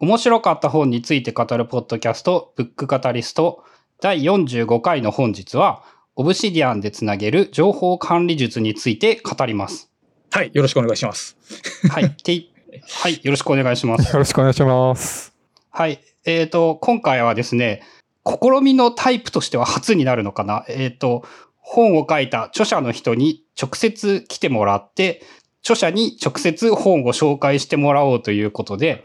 面白かった本について語るポッドキャスト、ブックカタリスト、第45回の本日は、オブシディアンでつなげる情報管理術について語ります。はい、よろしくお願いします。はい、てはい、よろしくお願いします。よろしくお願いします。はい、えっ、ー、と、今回はですね、試みのタイプとしては初になるのかな。えっ、ー、と、本を書いた著者の人に直接来てもらって、著者に直接本を紹介してもらおうということで、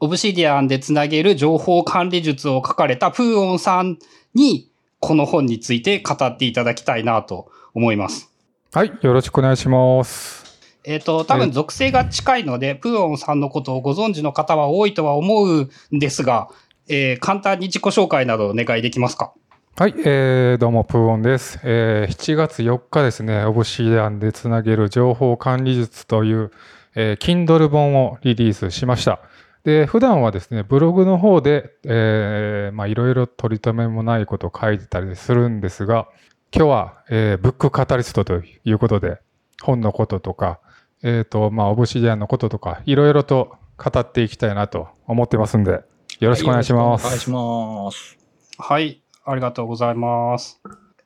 オブシディアンでつなげる情報管理術を書かれたプーオンさんに、この本について語っていただきたいなと思います。はい、よろしくお願いします。えっ、ー、と、多分属性が近いので、プーオンさんのことをご存知の方は多いとは思うんですが、えー、簡単に自己紹介などお願いできますか？はい、えー、どうも、プーオンです。えー、7月4日ですね、オブシディアンでつなげる情報管理術という、えー、Kindle 本をリリースしました。で、普段はですね、ブログの方で、えー、まあ、いろいろ取り留めもないことを書いてたりするんですが、今日は、えー、ブックカタリストということで、本のこととか、えっ、ー、と、まあ、オブシディアンのこととか、いろいろと語っていきたいなと思ってますんで、よろしくお願いします。はい、お願いします。はい。ありがとうございます。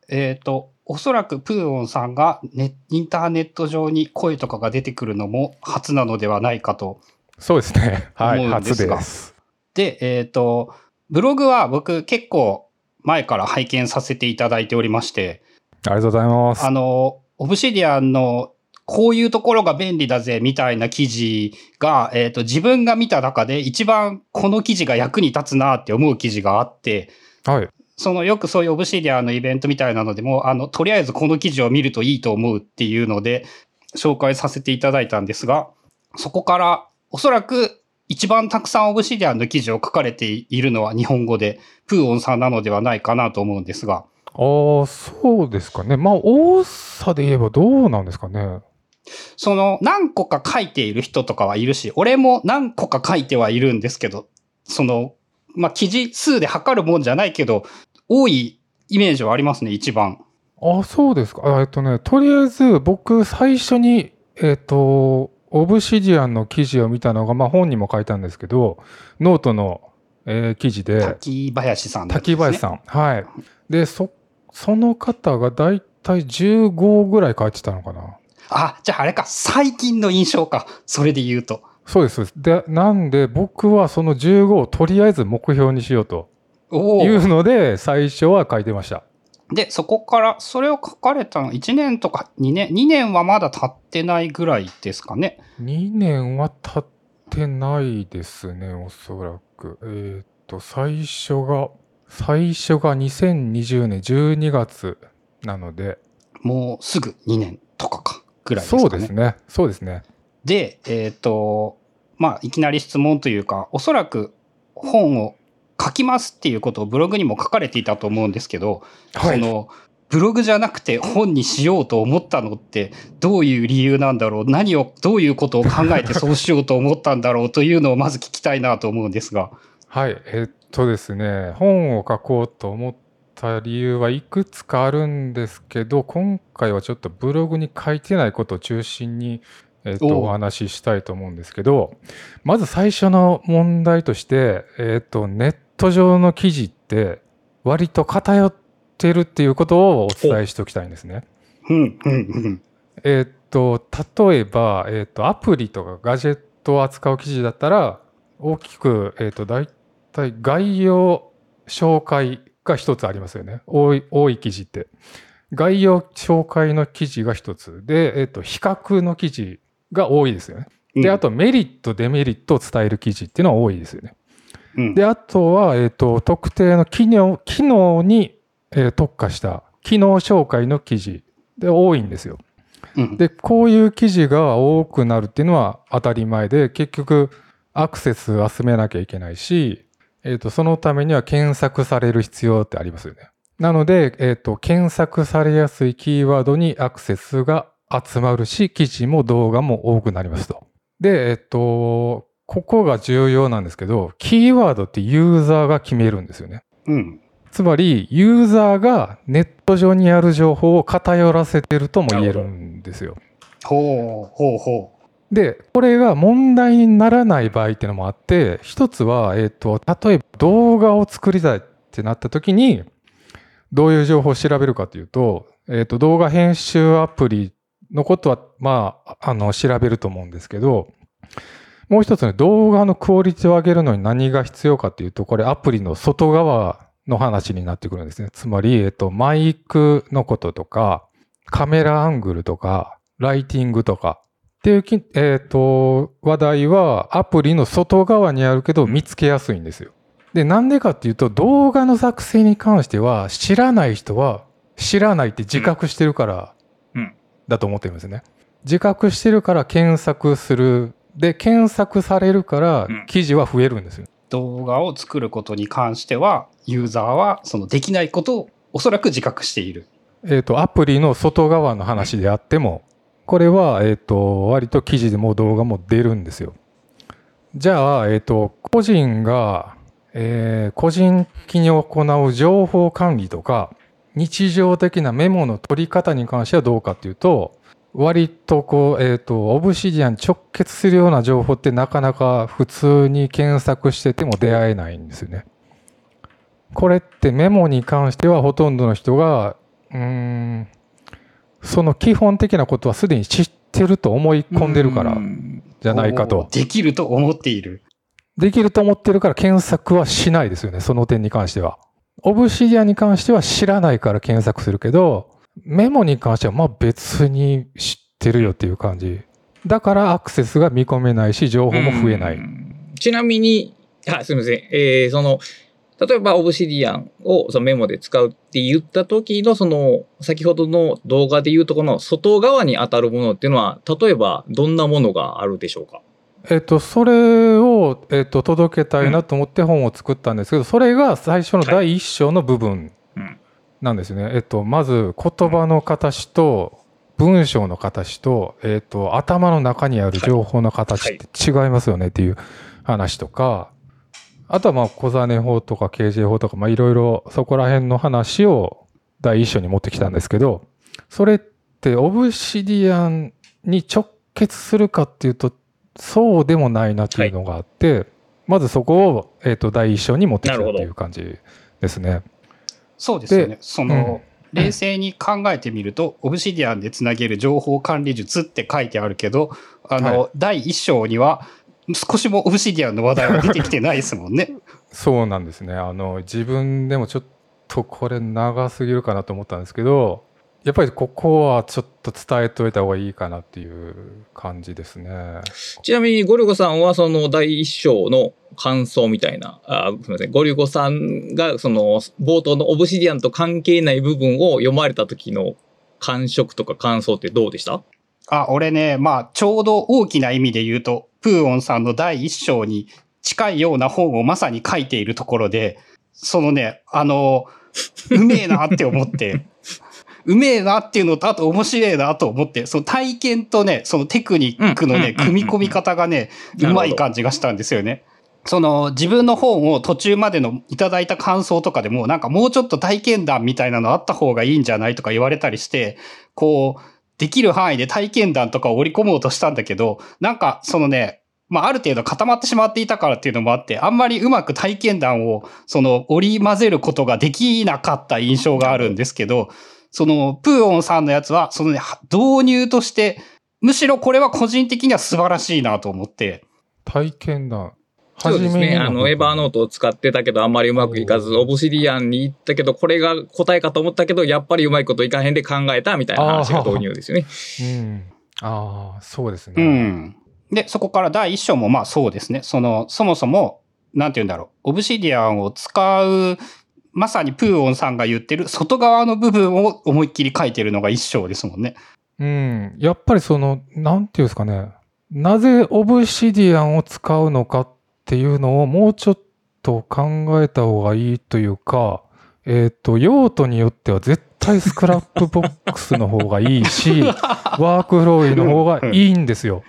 えっ、ー、と、おそらくプーオンさんがネインターネット上に声とかが出てくるのも初なのではないかとそうですね。はい、初です。で、えっ、ー、と、ブログは僕結構前から拝見させていただいておりまして。ありがとうございます。あの、オブシディアンのこういうところが便利だぜみたいな記事が、えっ、ー、と、自分が見た中で一番この記事が役に立つなって思う記事があって、はい。そのよくそういうオブシディアのイベントみたいなのでも、あの、とりあえずこの記事を見るといいと思うっていうので、紹介させていただいたんですが、そこからおそらく一番たくさんオブシディアンの記事を書かれているのは日本語で、プーオンさんなのではないかなと思うんですが。ああ、そうですかね。まあ、多さで言えばどうなんですかね。その、何個か書いている人とかはいるし、俺も何個か書いてはいるんですけど、その、まあ、記事数で測るもんじゃないけど、多いイメージはありますね、一番。あ、そうですか。えっとね、とりあえず僕最初に、えっと、 Obsidian の記事を見たのが、まあ本にも書いたんですけど、ノートの、えー、記事で。滝林さん、ね、滝林さん。はい。で、そ、その方がだいたい15ぐらい書いてたのかな。あ、じゃああれか、最近の印象か。それで言うと。そうです。で、なんで僕はその15をとりあえず目標にしようというので、最初は書いてました。で、そこから、それを書かれたの1年とか2年、2年はまだ経ってないぐらいですかね。2年は経ってないですね、おそらく。えっ、ー、と、最初が、最初が2020年12月なので。もうすぐ2年とかか、ぐらいですかね。そうですね。そうですね。で、えっ、ー、と、まあ、いきなり質問というか、おそらく本を書きますっていうことをブログにも書かれていたと思うんですけど、はい、その、ブログじゃなくて本にしようと思ったのってどういう理由なんだろう？何を、どういうことを考えてそうしようと思ったんだろうというのをまず聞きたいなと思うんですが。はい、えっとですね、本を書こうと思った理由はいくつかあるんですけど、今回はちょっとブログに書いてないことを中心にえっ、と、お話ししたいと思うんですけど、まず最初の問題として、えっ、と、ネット上の記事って割と偏ってるっていうことをお伝えしておきたいんですね。えっと、例えば、えっ、と、アプリとかガジェットを扱う記事だったら、大きく、えっ、と、大体概要紹介が一つありますよね。多い、多い記事って。概要紹介の記事が一つで、えっ、と、比較の記事が多いですよね。で、あとメリット、デメリットを伝える記事っていうのは多いですよね。うん、で、あとは、えっ、ー、と、特定の機能、機能に、えー、特化した機能紹介の記事で多いんですよ。うん、で、こういう記事が多くなるっていうのは当たり前で、結局アクセス集めなきゃいけないし、えっ、ー、と、そのためには検索される必要ってありますよね。なので、えっ、と、検索されやすいキーワードにアクセスが集まるし、記事も動画も多くなりますと。で、えっと、ここが重要なんですけど、キーワードってユーザーが決めるんですよね。うん。つまり、ユーザーがネット上にある情報を偏らせてるとも言えるんですよ。ほう、ほうほう。で、これが問題にならない場合っていうのもあって、一つは、えっ、と、例えば動画を作りたいってなった時に、どういう情報を調べるかというと、えっ、と、動画編集アプリのことは、まあ、あの、調べると思うんですけど、もう一つね、動画のクオリティを上げるのに何が必要かっていうと、これアプリの外側の話になってくるんですね。つまり、えっ、と、マイクのこととか、カメラアングルとか、ライティングとか、っていうき、えっ、と、話題はアプリの外側にあるけど見つけやすいんですよ。で、なんでかっていうと、動画の作成に関しては、知らない人は知らないって自覚してるからうん、だと思ってるんですね。自覚してるから検索する。で、検索されるからうん記事は増えるんですよ。動画を作ることに関しては、ユーザーはそのできないことをおそらく自覚している。えっ、と、アプリの外側の話であっても、これは、えっ、と、割と記事でも動画も出るんですよ。じゃあ、えっ、と、個人が、えー個人的に行う情報管理とか、日常的なメモの取り方に関してはどうかっていうと、割とこう、えっ、と、オブシディアンに直結するような情報ってなかなか普通に検索してても出会えないんですよね。これってメモに関してはほとんどの人がうーんその基本的なことはすでに知ってると思い込んでるからうんじゃないかと。できると思っている。できると思ってるから検索はしないですよね、その点に関しては。オブシディアンに関しては知らないから検索するけど、メモに関してはまあ別に知ってるよっていう感じ。だからアクセスが見込めないし、情報も増えない。うんちなみに、はい、すみません。えーその、例えば、オブシディアンをそのメモで使うって言った時の、その、先ほどの動画で言うとこの外側に当たるものっていうのは、例えば、どんなものがあるでしょうか？えっと、それを、えっと、届けたいなと思って本を作ったんですけど、それが最初の第一章の部分うんなんですね。えっと、まず言葉の形と文章の形と、えっと、頭の中にある情報の形って違いますよねっていう話とか、あとはまあ小金法とか KJ 法とか、まあいろいろそこら辺の話を第一章に持ってきたんですけど、それってオブシディアンに直結するかっていうと、そうでもないなっていうのがあって、まずそこを、えっと第一章に持ってきたっていう感じですね。そうですよねで。その、冷静に考えてみると、オブシディアンでつなげる情報管理術って書いてあるけど、あの、は第一章には少しもオブシディアンの話題は出てきてないですもんね。そうなんですね。あの、自分でもちょっとこれ長すぎるかなと思ったんですけど、やっぱりここはちょっと伝えといた方がいいかなっていう感じですね。ちなみに、ゴリゴさんはその第一章の感想みたいな、あすみません、ゴリゴさんがその冒頭のオブシディアンと関係ない部分を読まれた時の感触とか感想ってどうでした？あ、俺ね、まあ、ちょうど大きな意味で言うと、プーオンさんの第一章に近いような本をまさに書いているところで、そのね、あの、うめえなって思って、うめえなっていうのと、あと面白いなと思って、その体験とね、そのテクニックのね、組み込み方がね、うまい感じがしたんですよね。その自分の本を途中までのいただいた感想とかでも、なんかもうちょっと体験談みたいなのあった方がいいんじゃないとか言われたりして、こう、できる範囲で体験談とかを織り込もうとしたんだけど、なんかそのね、まあある程度固まってしまっていたからっていうのもあって、あんまりうまく体験談をその織り交ぜることができなかった印象があるんですけど、そのプーオンさんのやつは、そのね、導入として、むしろこれは個人的には素晴らしいなと思って、体験談。そうですね。あの、エバーノート。トを使ってたけど、あんまりうまくいかず、オブシディアンに行ったけど、これが答えかと思ったけど、やっぱりうまいこといかへんで考えたみたいな話が導入ですよね。うん。ああ、そうですね。うん。で、そこから第一章もまあそうですね。その、そもそも、なんて言うんだろう。オブシディアンを使う、まさにプーオンさんが言ってる外側の部分を思いっきり書いてるのが一章ですもんね。うん。やっぱりその、なんていうんですかね。なぜオブシディアンを使うのかっていうのをもうちょっと考えた方がいいというか、えっ、と、用途によっては絶対 Scrapbox の方がいいし、WorkFlowy の方がいいんですよ。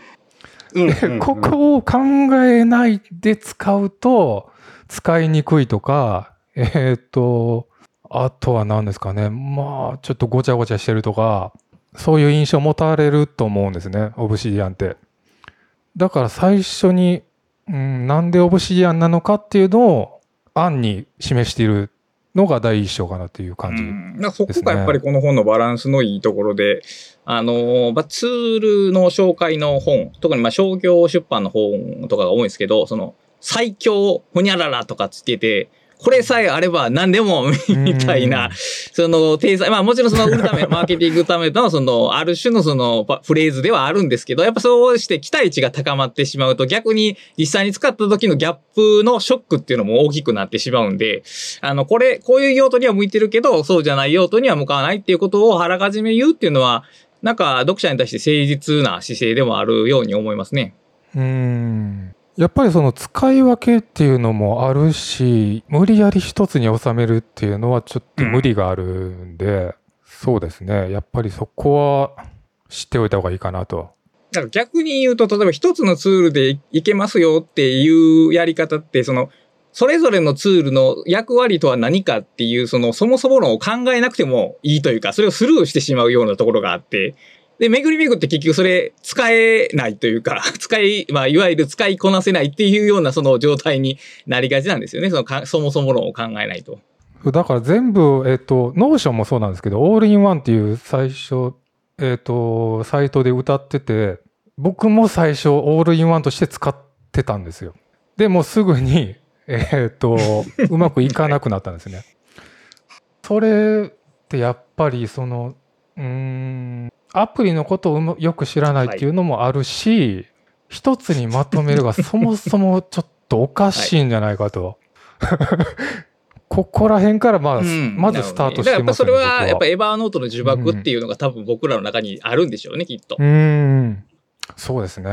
ここを考えないで使うと使いにくいとか、えっ、と、あとは何ですかね。まあ、ちょっとごちゃごちゃしてるとか、そういう印象を持たれると思うんですね、 Obsidian って。だから最初に、うん、なんで Obsidian なのかっていうのを案に示しているのが第一章かなっていう感じ。うん、かそこがやっぱりこの本のバランスのいいところで、あのまあ、ツールの紹介の本、特にまあ商業出版の本とかが多いんですけど、その最強ほにゃららとかつけて、これさえあれば何でもみたいな、その、体裁、まあもちろんその売るため、マーケティングための、その、ある種のそのパフレーズではあるんですけど、やっぱそうして期待値が高まってしまうと、逆に実際に使った時のギャップのショックっていうのも大きくなってしまうんで、あの、これ、こういう用途には向いてるけど、そうじゃない用途には向かわないっていうことをあらかじめ言うっていうのは、なんか読者に対して誠実な姿勢でもあるように思いますね。うん。やっぱりその使い分けっていうのもあるし、無理やり一つに収めるっていうのはちょっと無理があるんで、そうですね。やっぱりそこは知っておいた方がいいかなと。だから逆に言うと、例えば一つのツールでいけますよっていうやり方って、その、それぞれのツールの役割とは何かっていう、その、そもそも論を考えなくてもいいというか、それをスルーしてしまうようなところがあって、で、巡り巡って結局それ使えないというか、使い、まあ、いわゆる使いこなせないっていうようなその状態になりがちなんですよね。そのか、そもそも論を考えないと。だから全部、えっ、と、 Notion もそうなんですけど、オールインワンっていう最初、えっ、と、サイトで謳ってて、僕も最初、オールインワンとして使ってたんですよ。でもすぐに、えっ、と、うまくいかなくなったんですね。それってやっぱり、その、うん、アプリのことをうまよく知らないっていうのもあるし、一つにまとめるがそもそもちょっとおかしいんじゃないかと。ここら辺からまあ、うんまずスタートしてだからやっぱ。それは、僕やっぱエヴァーノートの呪縛っていうのが多分僕らの中にあるんでしょうね、きっと。うーん。そうですね。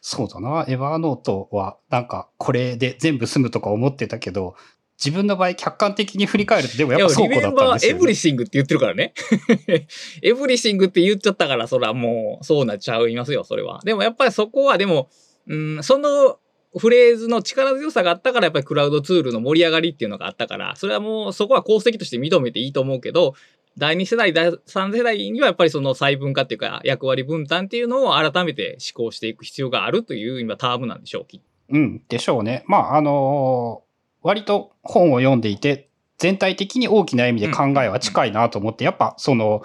そうだな。エヴァーノートは、なんか、これで全部済むとか思ってたけど、自分の場合客観的に振り返ると、でもやっぱ倉庫だったんですよ、ね。エブリシングって言ってるからね。エブリシングって言っちゃったから、そらもう、そうなっちゃいますよ、それは。でもやっぱりそこは、でも、うん、そのフレーズの力強さがあったから、やっぱりクラウドツールの盛り上がりっていうのがあったから、それはもう、そこは功績として認めていいと思うけど、第2世代、第3世代にはやっぱりその細分化っていうか、役割分担っていうのを改めて思考していく必要があるという今タームなんでしょう。うん、でしょうね。まあ、あのー割と本を読んでいて、全体的に大きな意味で考えは近いなと思って、やっぱその、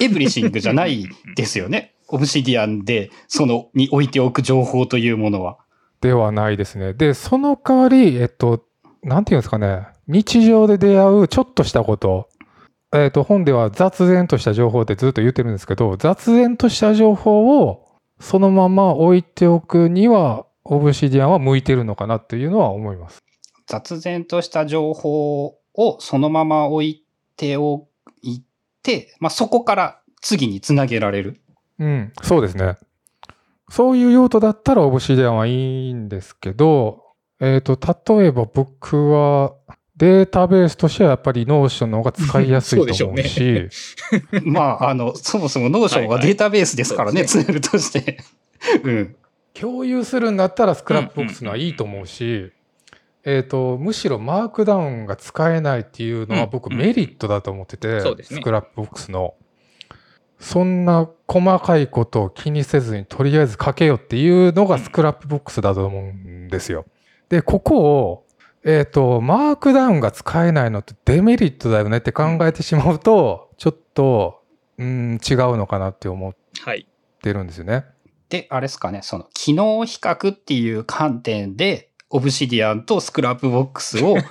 エブリシングじゃないですよね。オブシディアンで、その、に置いておく情報というものは。ではないですね。で、その代わり、えっと、なんていうんですかね。日常で出会うちょっとしたこと。えっと、本では雑然とした情報ってずっと言ってるんですけど、雑然とした情報をそのまま置いておくには、オブシディアンは向いてるのかなっていうのは思います。雑然とした情報をそのまま置いておいて、まあ、そこから次につなげられる。うん、そうですね。そういう用途だったらオブシディアンはいいんですけど、えっ、と、例えば僕はデータベースとしてはやっぱり Notion の方が使いやすいと思うし、そうでし まあ、あの、そもそも Notion はデータベースですからね、はいツールとして。うん。共有するんだったら Scrapbox のはいいと思うし、えっ、と、むしろマークダウンが使えないっていうのは僕うんメリットだと思ってて、そうですね Scrapbox の。そんな細かいことを気にせずにとりあえず書けよっていうのが Scrapbox だと思うんですよ。で、ここを、えっ、と、マークダウンが使えないのってデメリットだよねって考えてしまうと、ちょっと、うん、違うのかなって思っはい。てるんですよね。で、あれですかね、その、機能比較っていう観点で、 Obsidian と Scrapbox を比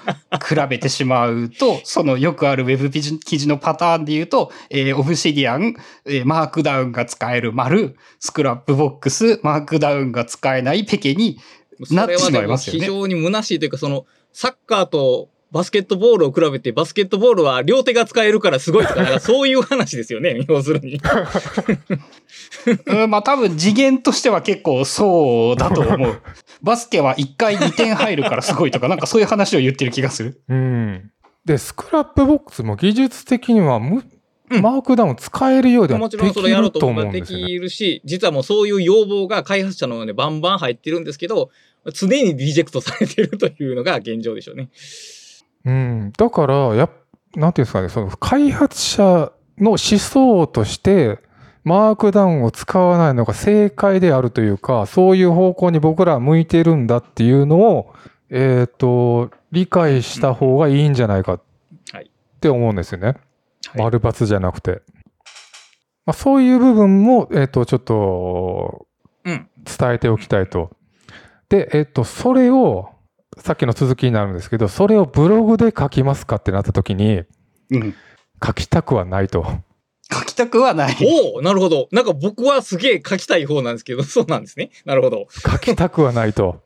べてしまうと、そのよくあるウェブ記事のパターンで言うと、えー Obsidian、えーマークダウンが使える丸、 Scrapbox、マークダウンが使えないペケに、なってしまいますよね。それはでも非常に虚しいというか、その、サッカーとバスケットボールを比べて、バスケットボールは両手が使えるからすごいとか、かそういう話ですよね、要するに。うん、まあ多分次元としては結構そうだと思う。バスケは1回2点入るからすごいとか、なんかそういう話を言ってる気がする。うん。で、スクラップボックスも技術的にはむ、うんマークダウン使えるようではもできちろんそれやろうるとと思えばで思うんですよね。きるし、実はもうそういう要望が開発者のね、バンバン入ってるんですけど、常にリジェクトされてるというのが現状でしょうね。うん。だから、やっなんていうんですかね、その開発者の思想として、マークダウンを使わないのが正解であるというか、そういう方向に僕らは向いてるんだっていうのを、えっ、と、理解した方がいいんじゃないかって思うんですよね。はい丸抜じゃなくて。まあ、そういう部分も、えっ、と、ちょっと、うん伝えておきたいと。で、えっ、と、それを、さっきの続きになるんですけど、それをブログで書きますかってなった時に、うん。書きたくはないと。書きたくはない。おおなるほど。なんか僕はすげえ書きたい方なんですけど、そうなんですね。なるほど。書きたくはないと。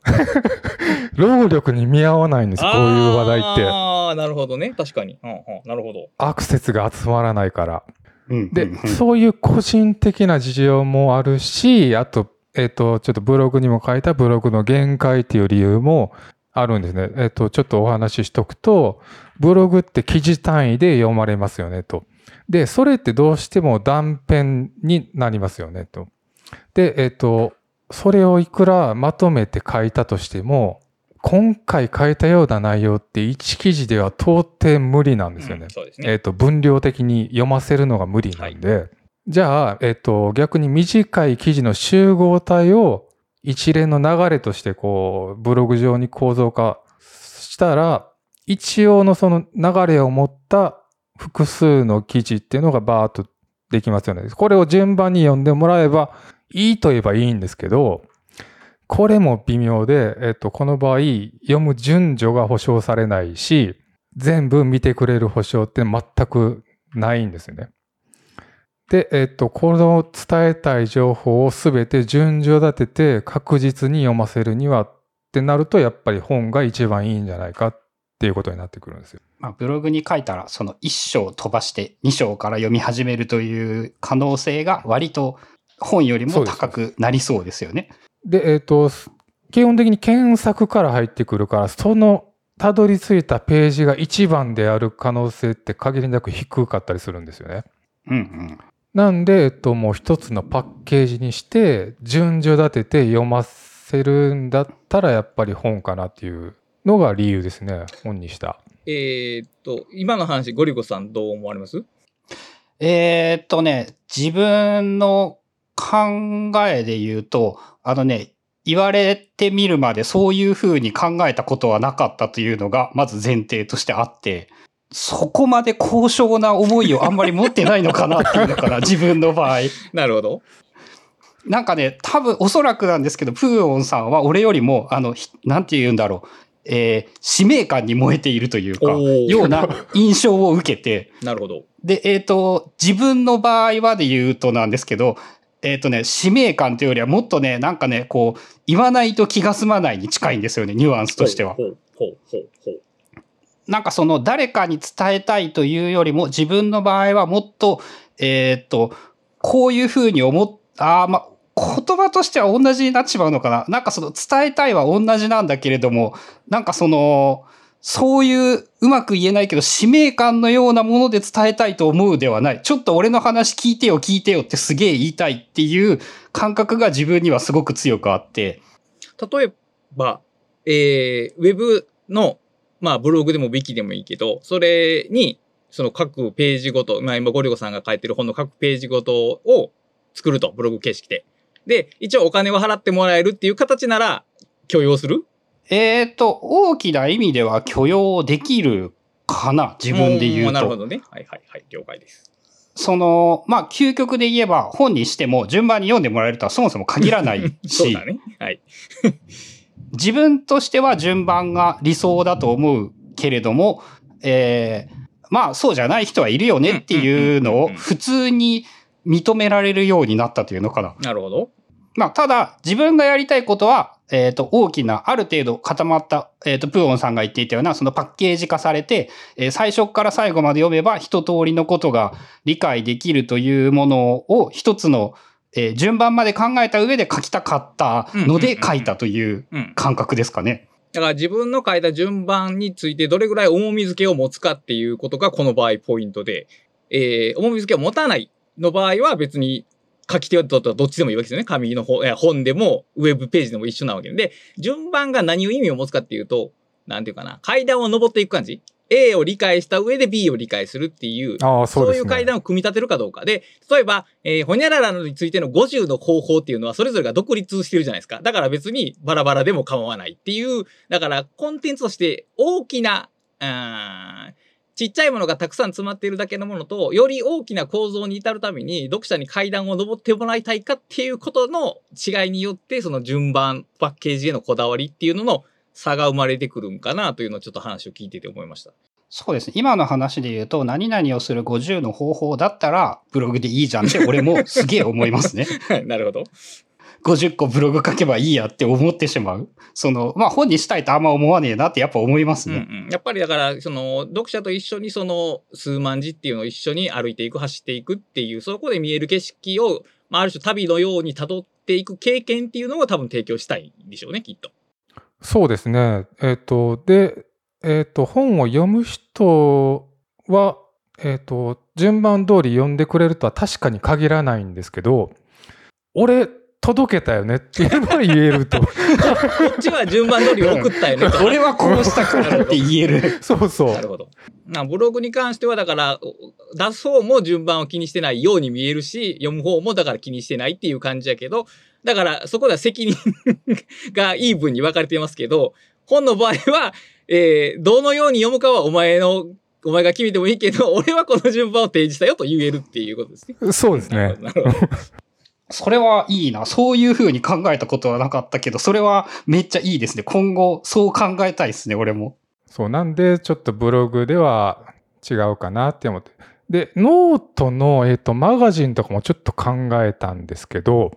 労力に見合わないんです、こういう話題って。ああ、なるほどね。確かに。うんうん、なるほど。アクセスが集まらないから。でうんうんうん、そういう個人的な事情もあるし、あと、えっ、と、ちょっとブログにも書いたブログの限界っていう理由もあるんですね。えっ、と、ちょっとお話ししとくと、ブログって記事単位で読まれますよね、と。で、それってどうしても断片になりますよね、と。で、えっ、と、それをいくらまとめて書いたとしても、今回書いたような内容って1記事では到底無理なんですよねうん。そうですえっ、ね。と、分量的に読ませるのが無理なんで、じゃあ、えっ、と、逆に短い記事の集合体を一連の流れとして、こう、ブログ上に構造化したら、一応のその流れを持った複数の記事っていうのがバーっとできますよね。これを順番に読んでもらえばいいと言えばいいんですけど、これも微妙で、えっと、この場合、読む順序が保証されないし、全部見てくれる保証って全くないんですよね。で、えっと、この伝えたい情報をすべて順序立てて確実に読ませるにはってなると、やっぱり本が一番いいんじゃないかっていうことになってくるんですよ。まあ、ブログに書いたら、その1章飛ばして2章から読み始めるという可能性が割と本よりも高くなりそうですよね。で、えっ、と、基本的に検索から入ってくるから、そのたどり着いたページが一番である可能性って限りなく低かったりするんですよね。うんうん。なんで、えっと、もう一つのパッケージにして、順序立てて読ませるんだったら、やっぱり本かなっていうのが理由ですね。本にした。えーっと、今の話、ゴリゴさんどう思われます？えーっとね、自分の考えで言うと、あのね、言われてみるまでそういうふうに考えたことはなかったというのが、まず前提としてあって、そこまで高尚な思いをあんまり持ってないのかなっていうのかな、自分の場合。なるほど。なんかね、多分おそらくなんですけど、プーオンさんは俺よりも、あの、ひなんて言うんだろう、えー使命感に燃えているというか、ような印象を受けて、なるほど。で、えっ、と、自分の場合はで言うとなんですけど、えっ、とね、使命感というよりはもっとね、なんかね、こう、言わないと気が済まないに近いんですよね、ニュアンスとしては。ほうほうほうほう。なんかその誰かに伝えたいというよりも、自分の場合はもっと、えっ、と、こういうふうに思っ、ああ、ま、言葉としては同じになっちまうのかな。なんかその伝えたいは同じなんだけれども、なんかその、そういううまく言えないけど、使命感のようなもので伝えたいと思うではない。ちょっと俺の話聞いてよ聞いてよってすげえ言いたいっていう感覚が自分にはすごく強くあって。例えば、えー、ウェブの、まあ、ブログでもウィキでもいいけど、それに、その各ページごと、まあ今ゴリゴさんが書いてる本の各ページごとを作ると、ブログ形式で。で、一応お金を払ってもらえるっていう形なら許容する？えっ、と、大きな意味では許容できるかな、自分で言んうと。なるほどね。はいはいはい。了解です。その、まあ、究極で言えば本にしても順番に読んでもらえるとはそもそも限らないし、そうだね。はい。自分としては順番が理想だと思うけれども、えーまあ、そうじゃない人はいるよねっていうのを普通に認められるようになったというのかな。なるほど。まあ、ただ、自分がやりたいことは、えっ、と、大きな、ある程度固まった、えっ、と、プーオンさんが言っていたような、そのパッケージ化されて、えー最初から最後まで読めば一通りのことが理解できるというものを一つの、えー順番まで考えた上で書きたかったので書いたといううん。感覚ですかね。だから自分の書いた順番についてどれぐらい重み付けを持つかっていうことがこの場合ポイントで、えー、重み付けを持たないの場合は別に書き手はどどっちでもいいわけですよね。紙の本、えー本でもウェブページでも一緒なわけで。で、順番が何を意味を持つかっていうと、なんていうかな、階段を登っていく感じ A を理解した上で B を理解するっていう、そうういう階段を組み立てるかどうか。で、例えば、えー、ほにゃららについての50の方法っていうのは、それぞれが独立してるじゃないですか。だから別にバラバラでも構わないっていう、だからコンテンツとして大きな、あーちっちゃいものがたくさん詰まっているだけのものと、より大きな構造に至るために、読者に階段を登ってもらいたいかっていうことの違いによって、その順番、パッケージへのこだわりっていうのの差が生まれてくるんかなというのをちょっと話を聞いてて思いました。そうですね。今の話で言うと、何々をする50の方法だったら、ブログでいいじゃんって、俺もすげえ思いますね。なるほど。50個ブログ書けばいいやって思ってしまう。その、まあ本にしたいとあんま思わねえなってやっぱ思いますうんうね。ん、やっぱりだから、その、読者と一緒にその数万字っていうのを一緒に歩いていく、走っていくっていう、そこで見える景色を、まあ、ある種旅のように辿っていく経験っていうのを多分提供したいんでしょうね、きっと。そうですね。えっ、と、で、えっ、と、本を読む人は、えっ、と、順番通り読んでくれるとは確かに限らないんですけど、俺、届けたよねっていうのは言えると。こっちは順番通り送ったよねと。俺はこうしたからって言える。そうそう。なるほど。まあ、ブログに関しては、だから、出す方も順番を気にしてないように見えるし、読む方もだから気にしてないっていう感じやけど、だから、そこでは責任がイーブンに分かれてますけど、本の場合は、えーどのように読むかはお前の、お前が決めてもいいけど、俺はこの順番を提示したよと言えるっていうことですね。そうですね。なるほど。それはいいな。そういう風に考えたことはなかったけど、それはめっちゃいいですね。今後、そう考えたいですね、俺も。そう、なんで、ちょっとブログでは違うかなって思って。で、ノートの、えっ、と、マガジンとかもちょっと考えたんですけど、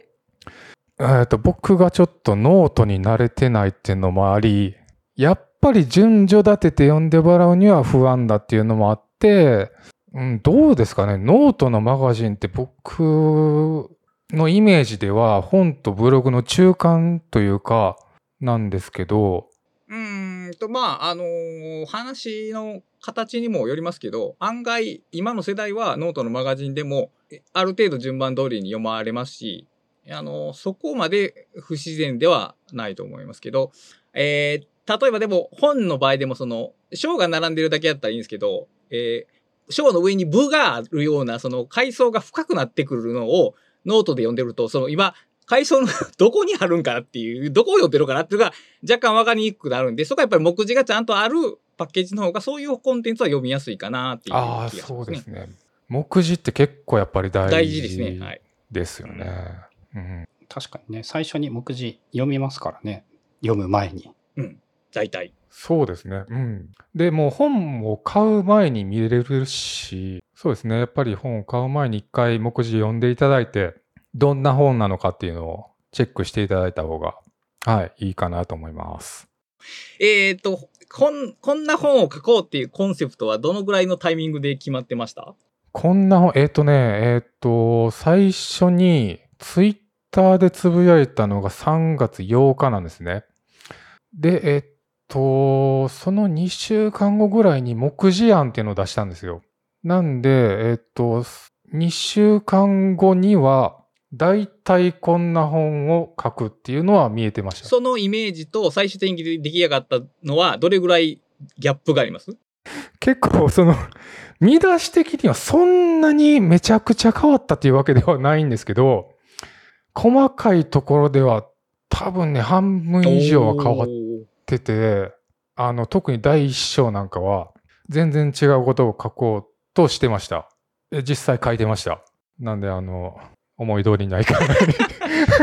えっ、と、僕がちょっとノートに慣れてないっていうのもあり、やっぱり順序立てて読んでもらうには不安だっていうのもあって、うん、どうですかね？ノートのマガジンって僕のイメージでは本とブログの中間というか、なんですけど、うんと、まあ、あのー話の形にもよりますけど、案外、今の世代はノートのマガジンでも、ある程度順番通りに読まれますし、あのーそこまで不自然ではないと思いますけど、えー例えばでも、本の場合でも、その、章が並んでるだけだったらいいんですけど、えー章の上に部があるような、その階層が深くなってくるのをノートで読んでると、その今、階層の どこにあるんかなっていう、どこを読んでるかなっていうのが若干わかりにくくなるんで、そこはやっぱり目次がちゃんとあるパッケージの方がそういうコンテンツは読みやすいかなっていう気ああ、がしますね。そうですね。目次って結構やっぱり大事大事ですね。はい。ですよね。うん確かにね、最初に目次読みますからね。読む前に。大体。そうですね。うん。で、もう本を買う前に見れるし、そうですね。やっぱり本を買う前に一回目次読んでいただいて、どんな本なのかっていうのをチェックしていただいた方が、はい、いいかなと思います。えっ、と、こん、こんな本を書こうっていうコンセプトはどのぐらいのタイミングで決まってました？こんな本、えっ、とね、えっ、と、最初にツイッターでつぶやいたのが3月8日なんですね。で、えっ、と、その2週間後ぐらいに目次案っていうのを出したんですよ。なんで、えっ、と、2週間後には、だいたいこんな本を書くっていうのは見えてました。そのイメージと最終的に出来上がったのはどれぐらいギャップがあります？結構その見出し的にはそんなにめちゃくちゃ変わったっていうわけではないんですけど細かいところでは多分ね半分以上は変わっててあの特に第一章なんかは全然違うことを書こうとしてましたえ実際書いてましたなんであの思い通りにはいかない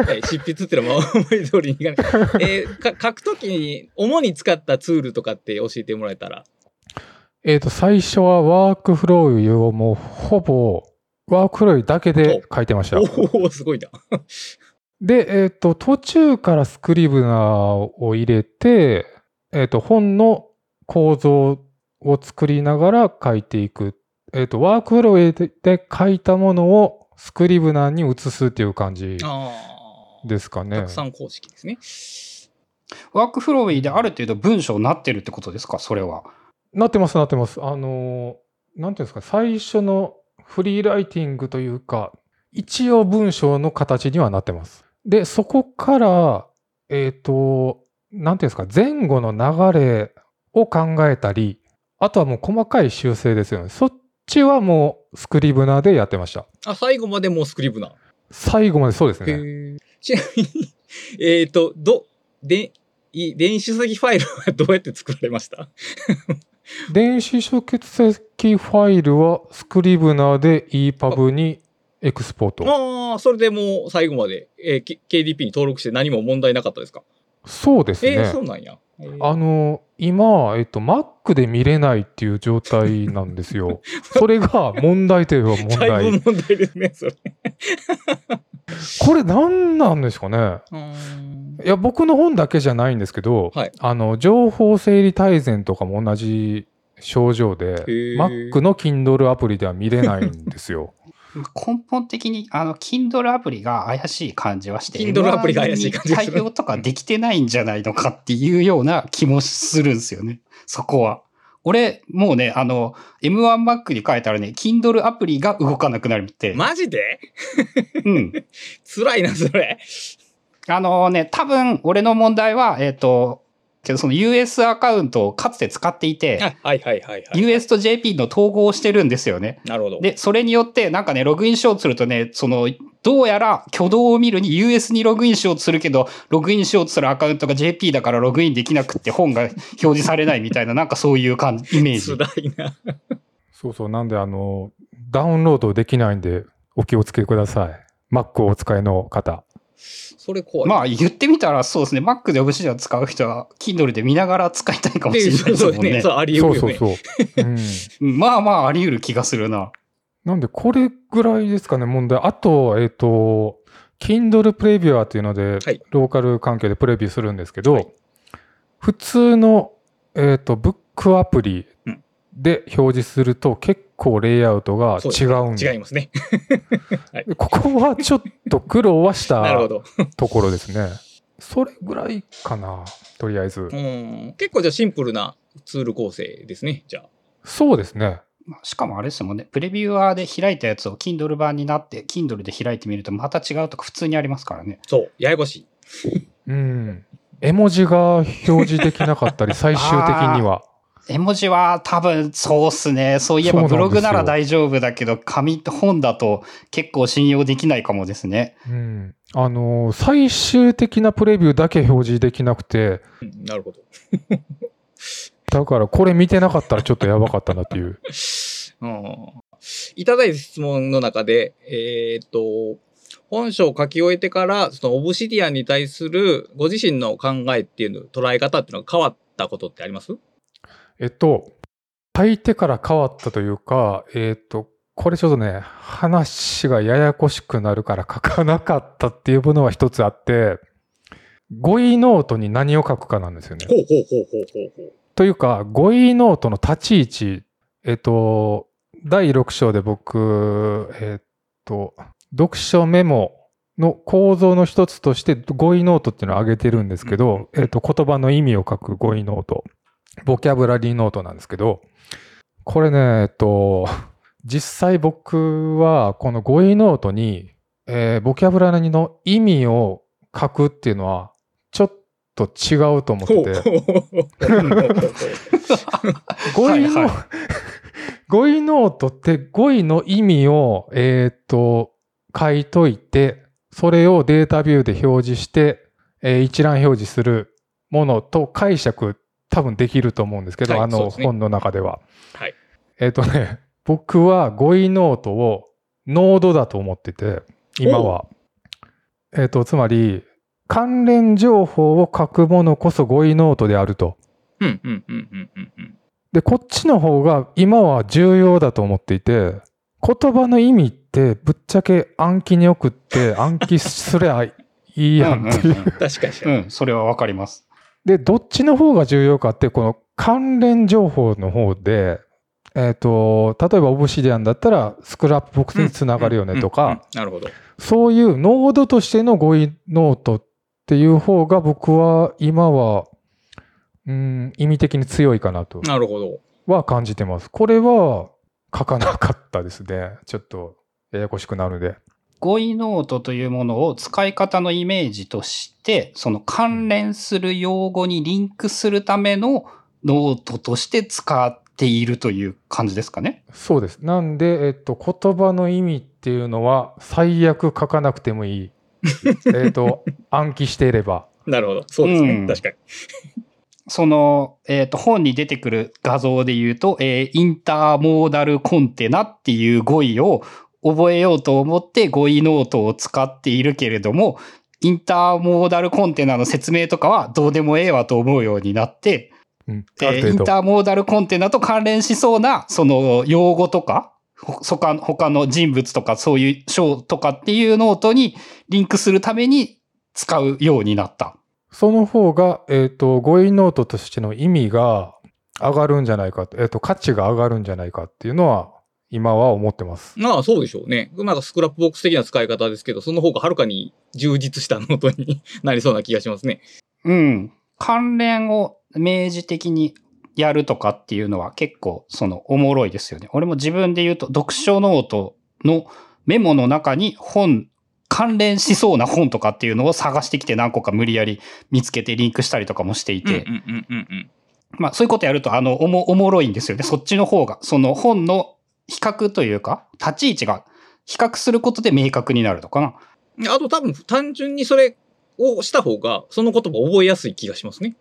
はい執筆っていうのは思い通りにいかない。えーか書くときに主に使ったツールとかって教えてもらえたら？えっと最初はワークフローをもうほぼワークフローだけで書いてましたおおすごいな。で、えっ、と、途中からスクリブナーを入れて、えっ、と、本の構造を作りながら書いていく。えっ、と、ワークフローで書いたものをスクリブナーに移すっていう感じああ。ですかねたく。さん公式ですね。ワークフローである程度文章になってるってことですか？それは。なってます、なってます。あのー、なんていうんですか、最初のフリーライティングというか、一応文章の形にはなってます。で、そこから、えっ、と、なんていうんですか、前後の流れを考えたり、あとはもう細かい修正ですよね。そっちはもうスクリブナーでやってました。あ、最後までもうスクリブナ最後までそうですー。ね。ちなみに、えっと、ど、で、い電子書籍ファイルはどうやって作られました？電子書籍ファイルはスクリブナーで EPUB にエクスポート。ああ、それでもう最後まで、えー KDP に登録して何も問題なかったですか？そうですね。えーそうなんや。えーあの、今、えっと、Mac で見れないっていう状態なんですよ。それが問題といえば問題。ぶ問題ですね、それ。これ何なんですかね？いや、僕の本だけじゃないんですけど、はいあの、情報整理大全とかも同じ症状で、ー Mac の Kindle アプリでは見れないんですよ。根本的に、あの、Kindle アプリが怪しい感じはして、Kindle アプリが怪しい感じ対応とかできてないんじゃないのかっていうような気もするんですよね。そこは。俺、もうね、あの、M1Mac に書いたらね、Kindle アプリが動かなくなるって。マジで？うん。辛いな、それ。あのね、多分、俺の問題は、えっ、と、けどその US アカウントをかつて使っていて、あはいはいはいはい。US と JP の統合をしてるんですよね。なるほど。で、それによって、なんかね、ログインしようとするとね、その、どうやら挙動を見るに US にログインしようとするけど、ログインしようとするアカウントが JP だからログインできなくって本が表示されないみたいな、なんかそういう感じ、イメージ。辛いな。そうそう、なんで、あの、ダウンロードできないんで、お気をつけください。Mac をお使いの方。それ怖い。まあ言ってみたらそうですね、Mac で Obsidian 使う人は Kindle で見ながら使いたいかもしれないでですもんね。そうね。そう、あり得るよね。そうそうそう。うん うんまあまああり得る気がするな。なんで、これぐらいですかね、問題。あと、えっ、と、Kindle プレビュアーっていうので、はいローカル環境でプレビューするんですけど、はい普通の、えっ、と、ブックアプリうんで表示すると、結構レイアウトが違うんで違いますね。で ここはちょっと苦労はしたど。ところですね。それぐらいかな、とりあえず。うん。結構じゃあシンプルなツール構成ですね。じゃあ。そうですね。まあしかもあれですもんね、プレビュアーで開いたやつを Kindle 版になって、Kindle で開いてみるとまた違うとか普通にありますからね。そう。ややこしい。うん。絵文字が表示できなかったり、最終的には。絵文字は多分そうっすね。そういえばブログなら大丈夫だけど、紙と本だと結構信用できないかもですね。うん。あのー最終的なプレビューだけ表示できなくて、うんなるほど。だからこれ見てなかったらちょっとやばかったなっていう。うんいただいた質問の中で、えーっと、本書を書き終えてから、その Obsidian に対するご自身の考えっていうの、捉え方っていうのが変わったことってあります？えっと、書いてから変わったというか、えっと、これちょっとね、話がややこしくなるから書かなかったっていうものは一つあって、語彙ノートに何を書くかなんですよね。ほうほうほうほうほうほう。というか、語彙ノートの立ち位置、えっと、第6章で僕、えっと、読書メモの構造の一つとして語彙ノートっていうのを挙げてるんですけど、えっと、言葉の意味を書く語彙ノート、ボキャブラリーノートなんですけど、これね、えっと、実際僕はこの語彙ノートに、えーボキャブラリーの意味を書くっていうのは、と違うと思ってて、語彙の、語彙ノートって語彙の意味を、えっ、と、書いといて、それを Dataview で表示して、えー一覧表示するものと解釈多分できると思うんですけど、あのはいそうですね。本の中では。はい。えっ、とね、僕は語彙ノートをノードだと思ってて、今は。えっ、と、つまり、関連情報を書くものこそ語彙ノートであると。うんうんうんうんうんうん。で、こっちの方が今は重要だと思っていて、言葉の意味ってぶっちゃけ Anki に送って暗記すりゃいいやんっていう。うん 確かに。うん、それはわかります。で、どっちの方が重要かって、この関連情報の方で、えっ、と、例えば Obsidian だったら Scrapbox につながるよねとか、なるほど。そういうノードとしての語彙ノートっていう方が僕は今は、うん、意味的に強いかなと。なるほど。は感じてます。これは書かなかったですね。ちょっとややこしくなるので。語彙ノートというものを使い方のイメージとして、その関連する用語にリンクするためのノートとして使っているという感じですかね。そうです。なんで、えっと、言葉の意味っていうのは、最悪書かなくてもいい。えっと、暗記していれば。なるほど。そうですね。うん確かに。その、えっ、と、本に出てくる画像で言うと、えーインターモーダルコンテナっていう語彙を覚えようと思って語彙ノートを使っているけれども、インターモーダルコンテナの説明とかはどうでもええわと思うようになって、うん。えーイン。ターモーダルコンテナと関連しそうな、その用語とか、ほ他他の人物とかそういう章とかっていうノートにリンクするために使うようになった。その方が、えっと、語彙ノートとしての意味が上がるんじゃないかと、えっと、価値が上がるんじゃないかっていうのは、今は思ってます。まあそうでしょうね。なんか Scrapbox 的な使い方ですけど、その方がはるかに充実したノートになりそうな気がしますね。うん。関連を明示的にやるとかっていうのは結構そのおもろいですよね。俺も自分で言うと読書ノートのメモの中に本、関連しそうな本とかっていうのを探してきて何個か無理やり見つけてリンクしたりとかもしていて、うんうんうんうんうん。まあそういうことやるとあのおもおもろいんですよね。そっちの方が。その本の比較というか、立ち位置が比較することで明確になるのかな。あと多分単純にそれをした方が、その言葉を覚えやすい気がしますね。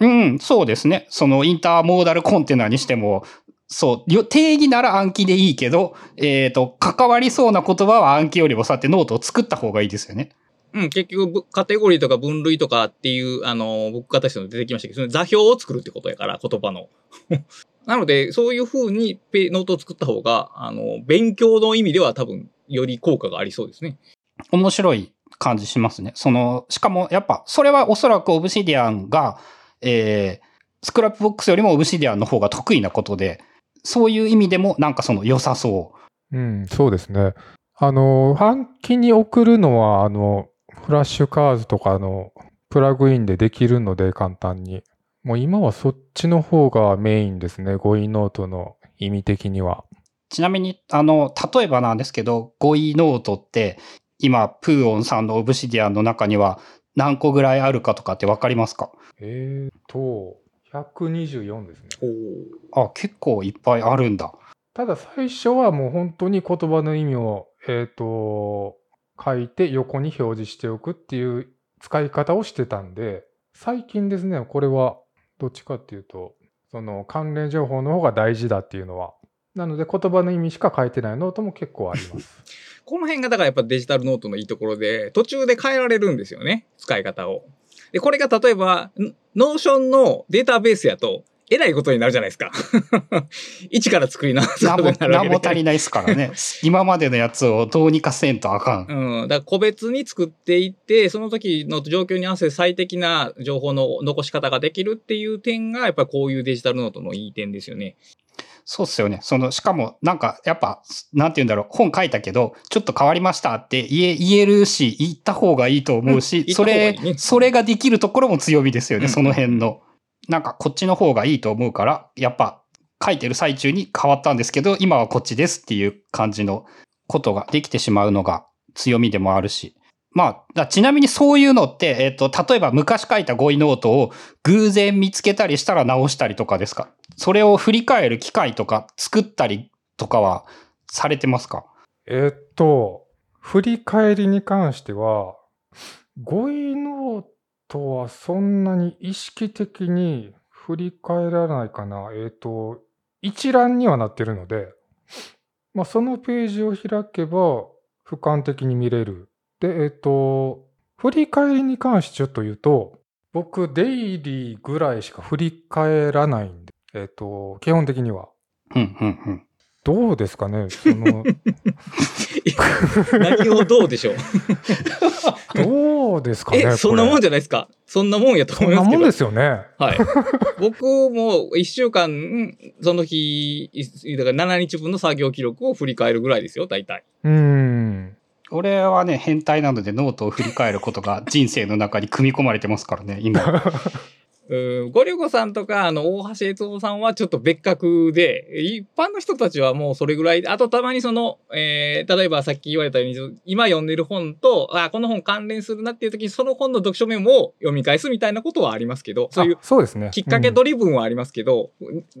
うん、そうですね。そのインターモーダルコンテナにしても、そう、よ定義なら Anki でいいけど、えっ、と、関わりそうな言葉は暗記よりもさってノートを作った方がいいですよね。うん、結局ぶ、カテゴリーとか分類とかっていう、あの、僕方しての出てきましたけど、その座標を作るってことやから、言葉の。なので、そういう風にペノートを作った方が、あの、勉強の意味では多分、より効果がありそうですね。面白い感じしますね。その、しかもやっぱ、それはおそらく Obsidian が、えー、 Scrapbox よりも Obsidian の方が得意なことで、そういう意味でもなんかその良さそう。うん、そうですね。あの、 Anki に送るのは、あの、 Flashcards とかのプラグインでできるので、簡単に。もう今はそっちの方がメインですね。語彙ノートの意味的には。ちなみに、あの、例えばなんですけど、語彙ノートって、今、プーオンさんの Obsidian の中には何個ぐらいあるかとかってわかりますか？えーと、124ですね。おあ、結構いっぱいあるんだ。ただ最初はもう本当に言葉の意味を、えっ、と、書いて横に表示しておくっていう使い方をしてたんで、最近ですね、これはどっちかっていうと、その関連情報の方が大事だっていうのは。なので言葉の意味しか書いてないノートも結構あります。この辺がだからやっぱデジタルノートのいいところで、途中で変えられるんですよね。使い方を。で、これが例えば、 Notion のデータベースやと、えらいことになるじゃないですか。一から作り直すことになるわけで。何も足りないですからね。今までのやつをどうにかせんとあかん。うん。だから個別に作っていって、その時の状況に合わせて最適な情報の残し方ができるっていう点が、やっぱりこういうデジタルノートのいい点ですよね。そうっすよね。その、しかも、なんか、やっぱ、なんて言うんだろう、本書いたけど、ちょっと変わりましたって言え、言えるし、言った方がいいと思うし、うんいい、ねそれができるところも強みですよね、うんその辺の。なんか、こっちの方がいいと思うから、やっぱ、書いてる最中に変わったんですけど、今はこっちですっていう感じのことができてしまうのが強みでもあるし。まあ、ちなみにそういうのって、えっ、と、例えば昔書いた語彙ノートを偶然見つけたりしたら直したりとかですか？それを振り返る機会とか作ったりとかはされてますか？えっと、振り返りに関しては、語彙ノートはそんなに意識的に振り返らないかな。えっと、一覧にはなってるので、まあ、そのページを開けば俯瞰的に見れる。で、えっと、振り返りに関してちょっと言うと、僕、デイリーぐらいしか振り返らないんで、えっと、基本的には。うん、うん、うん。どうですかね？その、何をどうでしょう？どうですかねえ、そんなもんじじゃないですか？そんなもんやとそんなもん思いますけど。ですよね。はい。僕も一週間、その日、いだから7日分の作業記録を振り返るぐらいですよ、大体。うーん。俺はね、変態なのでノートを振り返ることが 人生の中に組み込まれてますからね、今。うん、ゴリゴさんとか、あの、大橋悦夫さんはちょっと別格で、一般の人たちはもうそれぐらいで、あとたまにその、えー、例えばさっき言われたように、今読んでる本と、あ、この本関連するなっていう時に、その本の読書メモを読み返すみたいなことはありますけど、そういうあそうですね。きっかけうんドリブンはありますけど、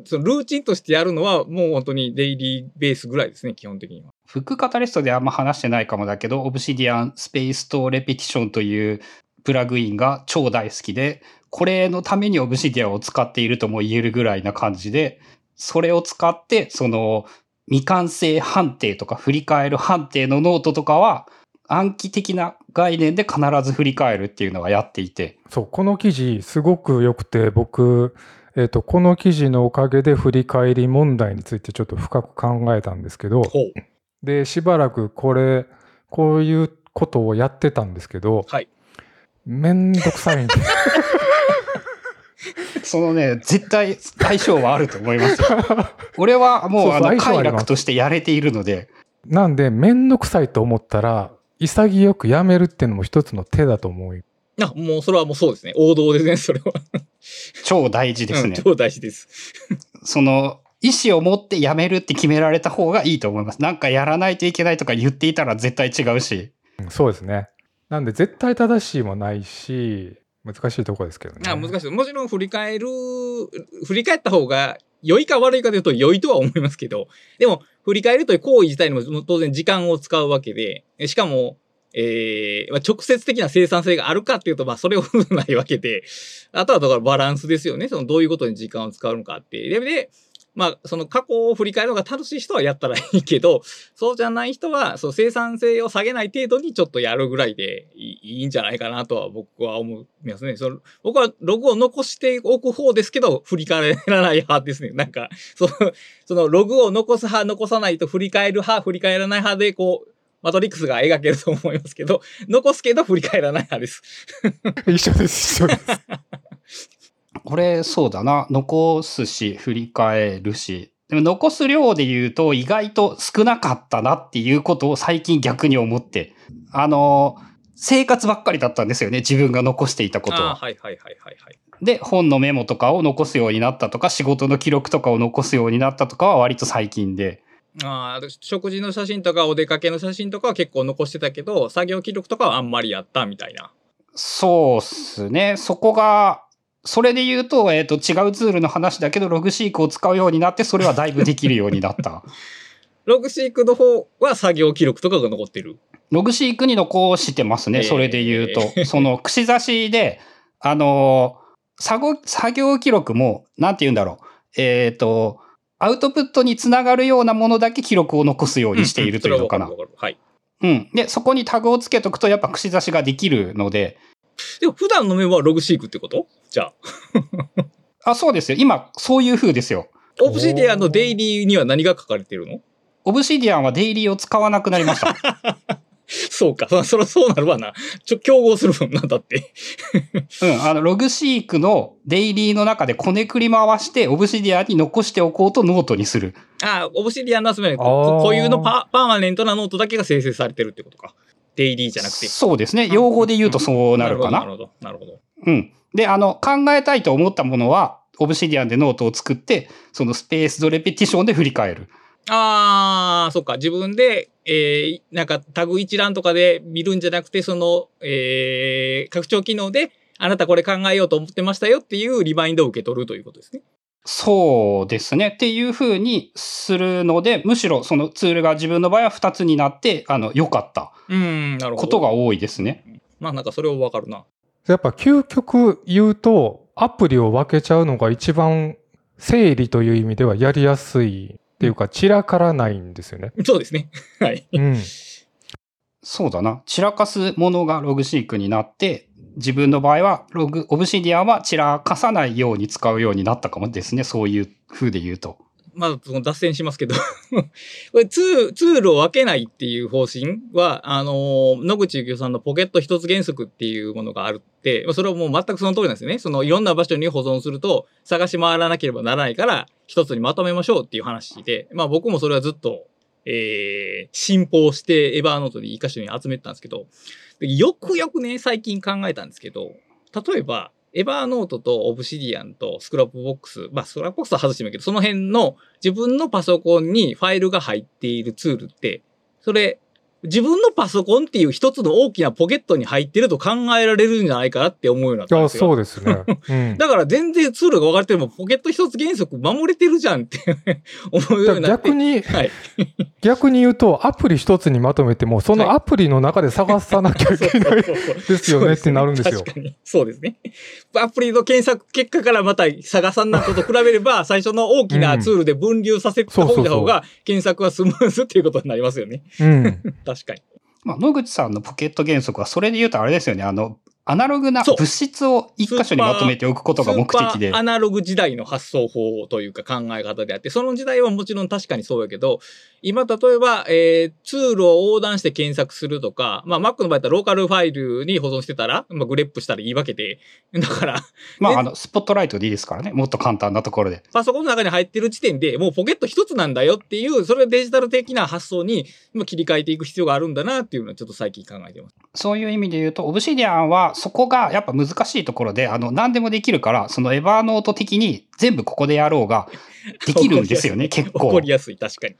そのルーチンとしてやるのはもう本当にデイリーベースぐらいですね、基本的には。ブックカタリストであんま話してないかもだけど、 Obsidian Spaced Repetition というプラグインが超大好きで、これのために Obsidian を使っているとも言えるぐらいな感じで、それを使って、その未完成判定とか振り返る判定のノートとかは、 Anki 的な概念で必ず振り返るっていうのはやっていて、そう、この記事すごく良くて、僕、えっ、と、この記事のおかげで振り返り問題についてちょっと深く考えたんですけど。で、しばらくこれ、こういうことをやってたんですけど、はい。めんどくさいんで。そのね、絶対相性はあると思いますよ。俺はもうそうそうあの快楽としてやれているので、なんで、めんどくさいと思ったら、潔くやめるっていうのも一つの手だと思う。あ、もうそれはもうそうですね。王道ですね、それは。超大事ですね。うん超大事です。その、意思を持ってやめるって決められた方がいいと思います。なんかやらないといけないとか言っていたら絶対違うし。うんそうですね。なんで、絶対正しいもないし、難しいところですけどね。あ難しい。もちろん振り返る、振り返った方が良いか悪いかというと良いとは思いますけど、でも振り返るという行為自体にも当然時間を使うわけで、しかも、えーまあ、直接的な生産性があるかっていうと、まあ、それほどないわけで、あとはだからバランスですよね。そのどういうことに時間を使うのかって。で、でまあ、その過去を振り返るのが楽しい人はやったらいいけど、そうじゃない人は、そう生産性を下げない程度にちょっとやるぐらいでいいんじゃないかなとは僕は思いますね。その僕はログを残しておく方ですけど、振り返らない派ですね。なんか、その、そのログを残す派、残さないと振り返る派、振り返らない派で、こう、マトリックスが描けると思いますけど、残すけど振り返らない派です。一緒です、一緒です。これ、そうだな。残すし、振り返るし。でも残す量で言うと意外と少なかったなっていうことを最近逆に思って。あの、生活ばっかりだったんですよね。自分が残していたことは。はいはいはいはいはい。で、本のメモとかを残すようになったとか、仕事の記録とかを残すようになったとかは割と最近で。ああ、食事の写真とかお出かけの写真とかは結構残してたけど、作業記録とかはあんまりやったみたいな。そうっすね。そこが、それで言うと、えっ、と、違うツールの話だけど、ログシークを使うようになって、それはだいぶできるようになった。ログシークの方は作業記録とかが残ってる？ログシークに残してますね。えーそれで言うと。その、串刺しで、あのー作業、記録も、なんて言うんだろう。えっ、と、アウトプットにつながるようなものだけ記録を残すようにしているというのかなそれ。はわるわかるはい。うん。で、そこにタグをつけとくと、やっぱ串刺しができるので、でも普段のメモはログシークってこと？じゃあ。あ、そうですよ。今、そういう風ですよ。オブシディアンのデイリーには何が書かれてるの？オブシディアンはデイリーを使わなくなりました。そうか。そそらそうなるわな。ちょ、競合するもんな、だって。うん。あの、 Logseq のデイリーの中でこねくり回して、 Obsidian に残しておこうとノートにする。ああ、 Obsidian の集め固有のパパーマネントなノートだけが生成されてるってことか。デイリーじゃなくて。そうですね。用語で言うとそうなるかな。なるほど、なるほど。うん。で、あの、考えたいと思ったものは、 Obsidian でノートを作って、その spaced repetition で振り返る。ああ、そっか。自分で、えー、なんかタグ一覧とかで見るんじゃなくて、その、えー、拡張機能で、あなたこれ考えようと思ってましたよっていうリマインドを受け取るということですね。そうですね。っていう風にするので、むしろそのツールが自分の場合は2つになって、あの、良かった。ことが多いですね。まあなんかそれはわかるな。やっぱ究極言うと、アプリを分けちゃうのが一番整理という意味ではやりやすいっていうか、散らからないんですよね。そうですね。はい。うん。そうだな。散らかすものが Logseq になって、自分の場合はログ、 Obsidian は散らかさないように使うようになったかもですね。そういう風で言うと。まあ、その脱線しますけど。これツー、ツールを分けないっていう方針は、あの野口悠紀雄さんのポケット一つ原則っていうものがあるって、それはもう全くその通りなんですよね。そのいろんな場所に保存すると探し回らなければならないから、一つにまとめましょうっていう話で、まあ僕もそれはずっと、えー、信奉して Evernote で一箇所に集めてたんですけど、よくよくね、最近考えたんですけど、例えば、 Evernote と Obsidian と Scrapbox、まあ Scrapbox は外してもいいけど、その辺の自分のパソコンにファイルが入っているツールって、それ、自分のパソコンっていう一つの大きなポケットに入ってると考えられるんじゃないかなって思うようになったんですよ。そうですね。うん。だから全然ツールが分かれてるもポケット一つ原則守れてるじゃんって思うようになって。逆に、はい。逆に言うと、アプリ一つにまとめても、そのアプリの中で探さなきゃいけないですよねってなるんですよ。確かに。そうですね。アプリの検索結果からまた探さんなことと比べれば、最初の大きなツールで分流させた方が検索はスムーズっていうことになりますよね。うん。確かに。まあ、野口さんのポケット原則は、それで言うとあれですよね。あの、アナログな物質を一箇所にまとめておくことが目的で。アナログ時代の発想法というか考え方であって、その時代はもちろん確かにそうやけど、今例えば、えーツールを横断して検索するとか、まあ Mac の場合だったらローカルファイルに保存してたら、まあ、グレップしたらいいわけで、だから、まあ、ねあの、スポットライトでいいですからね。もっと簡単なところで。パソコンの中に入ってる時点でもうポケット一つなんだよっていう、それデジタル的な発想に今切り替えていく必要があるんだなっていうのはちょっと最近考えてます。そういう意味で言うと、オブシディアンはそこがやっぱ難しいところで、あの、何でもできるから、そのエバーノート的に全部ここでやろうが できるんですよね、結構起こ。りやすい、確かに。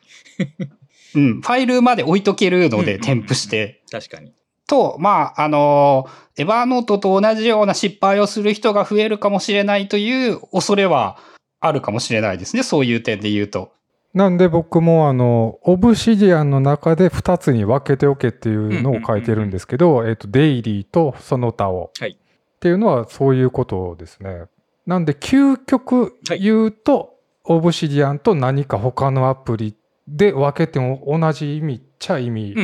うん。ファイルまで置いとけるので添付して。確かに。と、まあ、あの、エバーノートと同じような失敗をする人が増えるかもしれないという恐れはあるかもしれないですね。そういう点で言うと。なんで僕もあの、オブシディアンの中で2つに分けておけっていうのを書いてるんですけど、えっと、デイリーとその他を。はいっていうのはそういうことですね。なんで、究極言うと、オブシディアンと何か他のアプリで分けても同じ意味っちゃ意味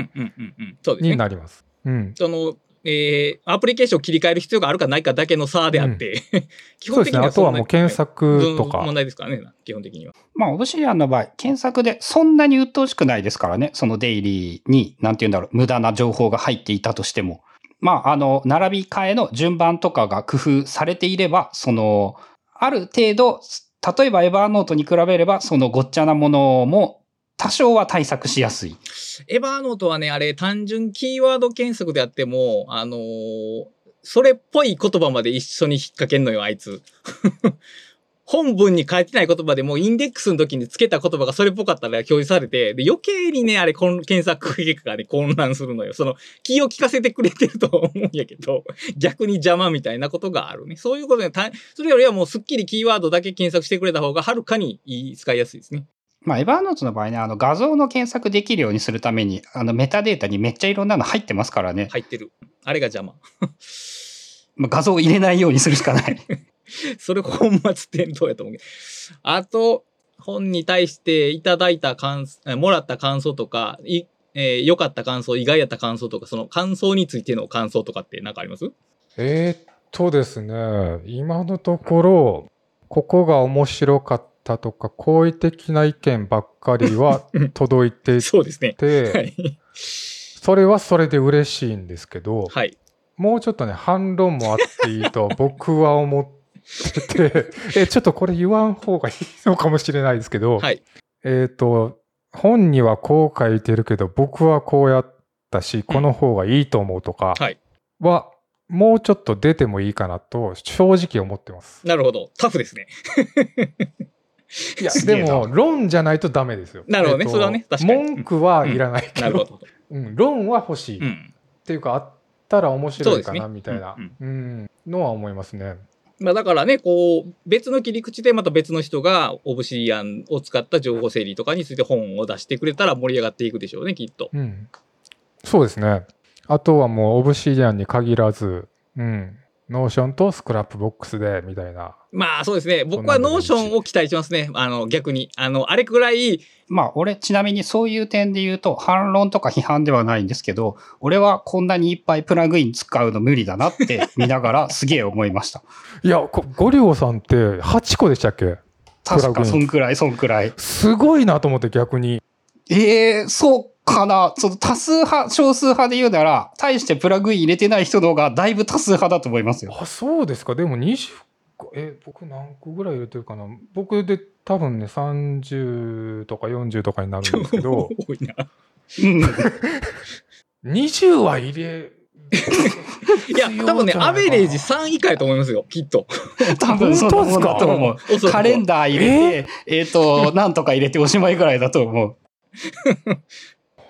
に。なります。うん。その、えー、アプリケーションを切り替える必要があるかないかだけの差であって、基そうですね。あとはもう検索とか。問題ですからね、基本的には。まあ、オブシディアンの場合、検索でそんなに鬱陶しくないですからね。そのデイリーに、なんて言うんだろう、無駄な情報が入っていたとしても。まあ、あの、並び替えの順番とかが工夫されていれば、その、ある程度、例えばエバーノートに比べれば、そのごっちゃなものも多少は対策しやすい。エバーノートはね、あれ、単純キーワード検索であっても、あのーそれっぽい言葉まで一緒に引っ掛けんのよ、あいつ。本文に書いてない言葉でもインデックスの時につけた言葉がそれっぽかったら表示されて、で余計にね、あれ、検索結果がね、混乱するのよ。その、気を利かせてくれてると思うんやけど、逆に邪魔みたいなことがあるね。そういうことで、それよりはもうすっきりキーワードだけ検索してくれた方がはるかに、使いやすいですね。まあ、エバーノートの場合ね、あの画像の検索できるようにするために、あのメタデータにめっちゃいろんなの入ってますからね。入ってる。あれが邪魔。まあ画像を入れないようにするしかない。それ本末転倒やと思うけど。あと、本に対していただいた感想、えもらった感想とか、いえー良かった感想、意外やった感想とか、その感想についての感想とかって何かあります？えーっとですね、今のところ、ここが面白かったとか、好意的な意見ばっかりは届いてそうですね。はて、い。それはそれで嬉しいんですけど、はい。もうちょっとね、反論もあっていいと 僕は思ってて、え、ちょっとこれ言わん方がいいのかもしれないですけど、はい。えっ、と、本にはこう書いてるけど、僕はこうやったし、この方がいいと思うとかはいは、もうちょっと出てもいいかなと、正直思ってます。なるほど。タフですね。いや、でも、論じゃないとダメですよ。なるほどねそれはね確かに文句はいらないけど、なるほど。うん、論は欲しい。っうん。ていうか、あったら面白いかな、ねみたいな、うんうん、のは思いますね。まあだからね、こう、別の切り口でまた別の人が Obsidian を使った情報整理とかについて本を出してくれたら盛り上がっていくでしょうね、きっと。うん。そうですね。あとはもう、 Obsidian に限らず、うん。 Notion と Scrapbox で、みたいな。まあそうですね。僕は Notion を期待しますね。あの、逆に。あの、あれくらい、まあ、俺、ちなみにそういう点で言うと、反論とか批判ではないんですけど、俺はこんなにいっぱいプラグイン使うの無理だなって見ながら すげえ思いました。いや、こゴリオさんって8個でしたっけ？確か、プラグインそんくらい、そんくらい。すごいなと思って逆に。ええそうかな。その多数派、少数派で言うなら、対してプラグイン入れてない人の方がだいぶ多数派だと思いますよ。あ、そうですか。でも20個、え、僕何個ぐらい入れてるかな。僕で多分ね、30とか40とかになるんですけど、多いな。うん。20は入れいや、多分ね、アベレージ3以下やと思いますよ、きっと。多分そんなもんだと思う。カレンダー入れて、えっ、と、なんとか入れておしまいぐらいだと思う。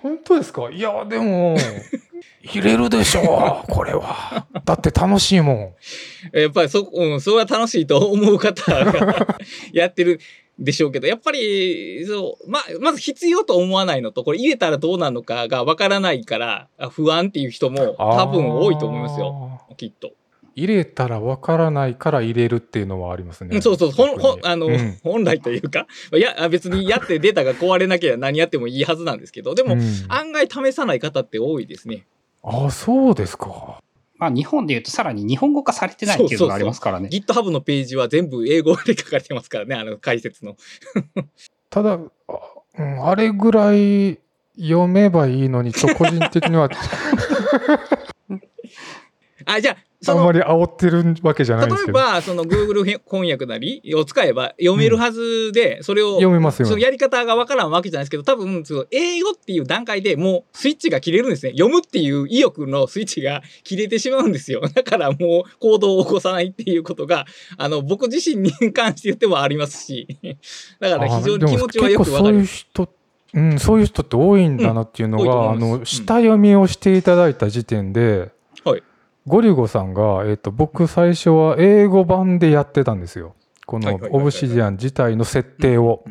本当ですか？いや、でも、入れるでしょう、これは。だって楽しいもん。やっぱりそ、うん、それは楽しいと思う方が やってるでしょうけど、やっぱり、そう、ま、まず必要と思わないのと、これ入れたらどうなのかがわからないから、あ不安っていう人も多分多いと思いますよ、よ。きっと。入れたらわからないから入れるっていうのはありますね。うんそうそう、ほん、ほん、あの、うん本来というか、いや、別にやってデータが壊れなければ何やってもいいはずなんですけど、でも、うん案外試さない方って多いですね。あ、そうですか。まあ日本で言うとさらに日本語化されてないっていうのがありますからね。GitHub のページは全部英語で書かれてますからね、あの解説の。ただ、あ,、うん、あれぐらい読めばいいのに、ちょ個人的には あ、じゃあ、あんま、り煽ってるわけじゃないんですけど。例えば、その Google 翻訳なりを使えば読めるはずで、それを、読めますよその。やり方がわからんわけじゃないですけど、多分、その英語っていう段階でもうスイッチが切れるんですね。読むっていう意欲のスイッチが切れてしまうんですよ。だからもう行動を起こさないっていうことが、あの、僕自身に関して言ってもありますし、だから非常に気持ちはよくわかる。結構そういう人、うん、そういう人って多いんだなっていうのが、うんあの、下読みをしていただいた時点で、はいゴリゴさんが、えっ、と、僕最初は英語版でやってたんですよ。このはいはいはいはいオブシディアン自体の設定を。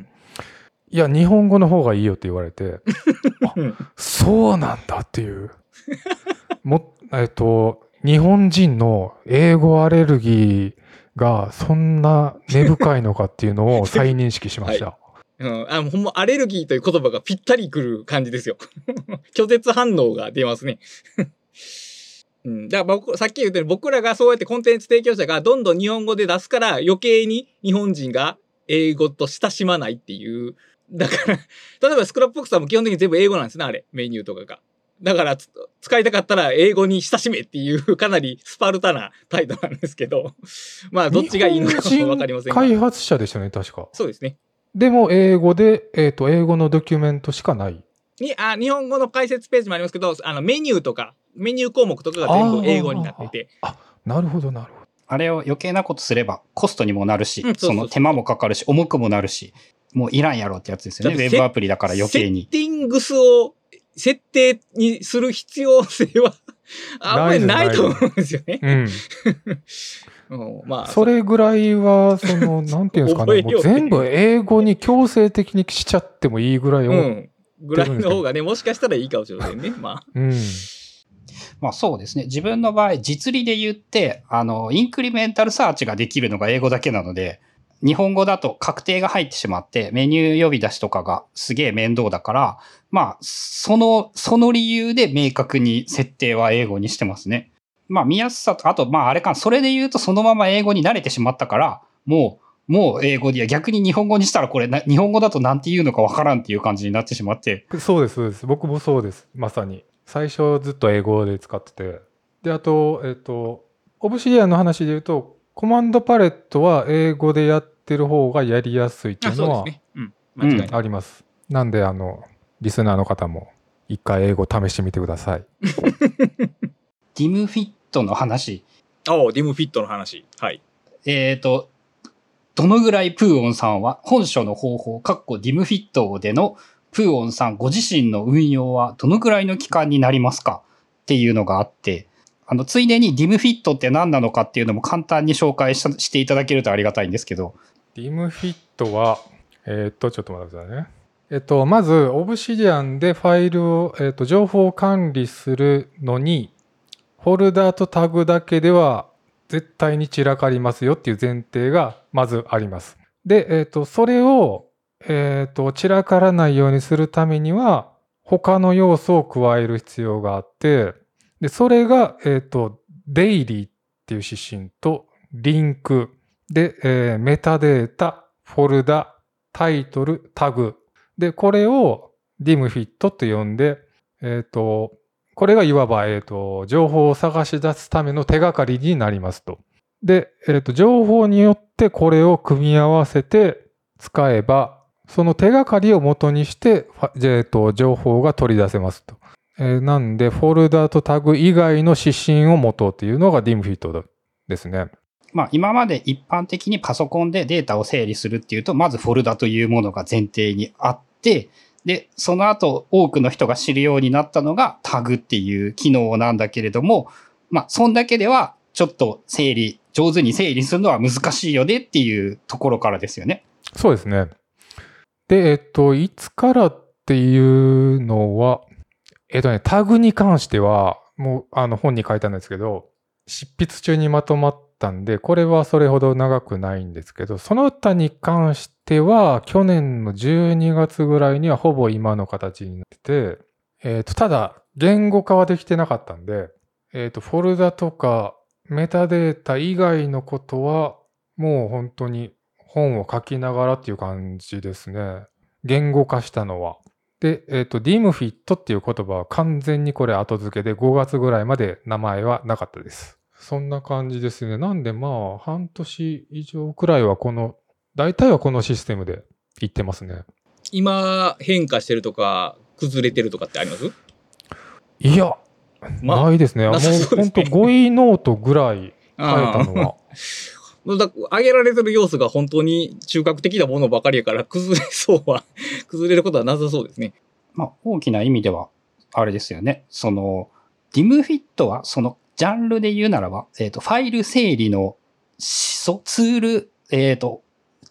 いや、日本語の方がいいよって言われて、うんそうなんだっていう。も、えっ、と、日本人の英語アレルギーがそんな根深いのかっていうのを 再認識しました。うん、あほんまアレルギーという言葉がぴったりくる感じですよ。拒絶反応が出ますね。うん、だから僕、さっき言ったように僕らがそうやってコンテンツ提供者がどんどん日本語で出すから余計に日本人が英語と親しまないっていう。だから、例えば Scrapbox はもう基本的に全部英語なんですね、あれ。メニューとかが。だからつ、使いたかったら英語に親しめっていうかなりスパルタな態度なんですけど。まあ、どっちがいいのかわかりませんが。開発者でしたね、確か。そうですね。でも、英語で、えっ、と、英語のドキュメントしかない。にあ日本語の解説ページもありますけどあのメニューとかメニュー項目とかが全部英語になっててなるほど、なるほど。あれを余計なことすればコストにもなるし、うんその手間もかかるし、重くもなるし、もういらんやろってやつですよね。ウェブアプリだから余計に。セッティングスを設定にする必要性はあんまりないと思うんですよね。うん。うんまあそれぐらいは、その、なんていうんですかね、全部英語に強制的にしちゃってもいいぐらい思う。うんぐらいの方がね もしかしたらいいかもしれませんね。まあうん。まあそうですね。自分の場合、実利で言って、あの、インクリメンタルサーチができるのが英語だけなので、日本語だと確定が入ってしまって、メニュー呼び出しとかがすげえ面倒だから、まあ、その、その理由で明確に設定は英語にしてますね。まあ見やすさと、あと、まああれかな、それで言うとそのまま英語に慣れてしまったから、もう、もう英語で、逆に日本語にしたらこれな、日本語だとなんて言うのかわからんっていう感じになってしまって、そうです、そうです。僕もそうです。まさに。最初ずっと英語で使ってて。で、あと、えっ、と、オブシディアンの話で言うと、コマンドパレットは英語でやってる方がやりやすいっていあうのはそうですね。うん間違いない。あります。なんで、あの、リスナーの方も一回英語試してみてください。ディムフィットの話、あおディムフィットの話。はい。えっ、と、どのぐらいプーオンさんは本書の方法、かっこディムフィットでのプーオンさんご自身の運用はどのぐらいの期間になりますかっていうのがあって、あの、ついでにディムフィットって何なのかっていうのも簡単に紹介ししていただけるとありがたいんですけど、ディムフィットは、えーっと、ちょっと待ってくださいね。えっと、まず、オブシディアンでファイルを、えっと、情報を管理するのに、フォルダーとタグだけでは絶対に散らかりますよっていう前提がまずあります。で、えっと、それを、えっと、散らからないようにするためには、他の要素を加える必要があって、で、それが、えっと、デイリーっていう指針と、リンク、で、えーメタデータ、フォルダ、タイトル、タグ。で、これを dimfit と呼んで、えっ、と、これがいわば、えっ、と、情報を探し出すための手がかりになりますと。で、えっ、と、情報によってこれを組み合わせて使えば、その手がかりを元にして、えっ、と、情報が取り出せますと。えーなんで、フォルダとタグ以外の指針を持とうっていうのが DIMFIT ですね。まあ今まで一般的にパソコンでデータを整理するっていうと、まずフォルダというものが前提にあって、で、その後多くの人が知るようになったのがタグっていう機能なんだけれども、まあそんだけではちょっと整理、上手に整理するのは難しいよねっていうところからですよね。そうですね。で、えっと、いつからっていうのは、えっとね、タグに関しては、もう、あの、本に書いたんですけど、執筆中にまとまったんで、これはそれほど長くないんですけど、その他に関しては、去年の12月ぐらいにはほぼ今の形になってて、えっと、ただ、言語化はできてなかったんで、えっと、フォルダとかメタデータ以外のことは、もう本当に本を書きながらっていう感じですね。言語化したのは。で、えっ、と、DIMFIT っていう言葉は完全にこれ後付けで5月ぐらいまで名前はなかったです。そんな感じですね。なんでまあ、半年以上くらいはこの、大体はこのシステムでいってますね。今変化してるとか、崩れてるとかってあります？いや、まあないですね。もう本当語彙ノートぐらい変えたのは。だ挙げられてる要素が本当に中核的なものばかりやから、崩れそうは、崩れることはなさそうですね。まあ大きな意味では、あれですよね。その、DIMFIT はそのジャンルで言うならば、えっ、と、ファイル整理のツール、えっ、と、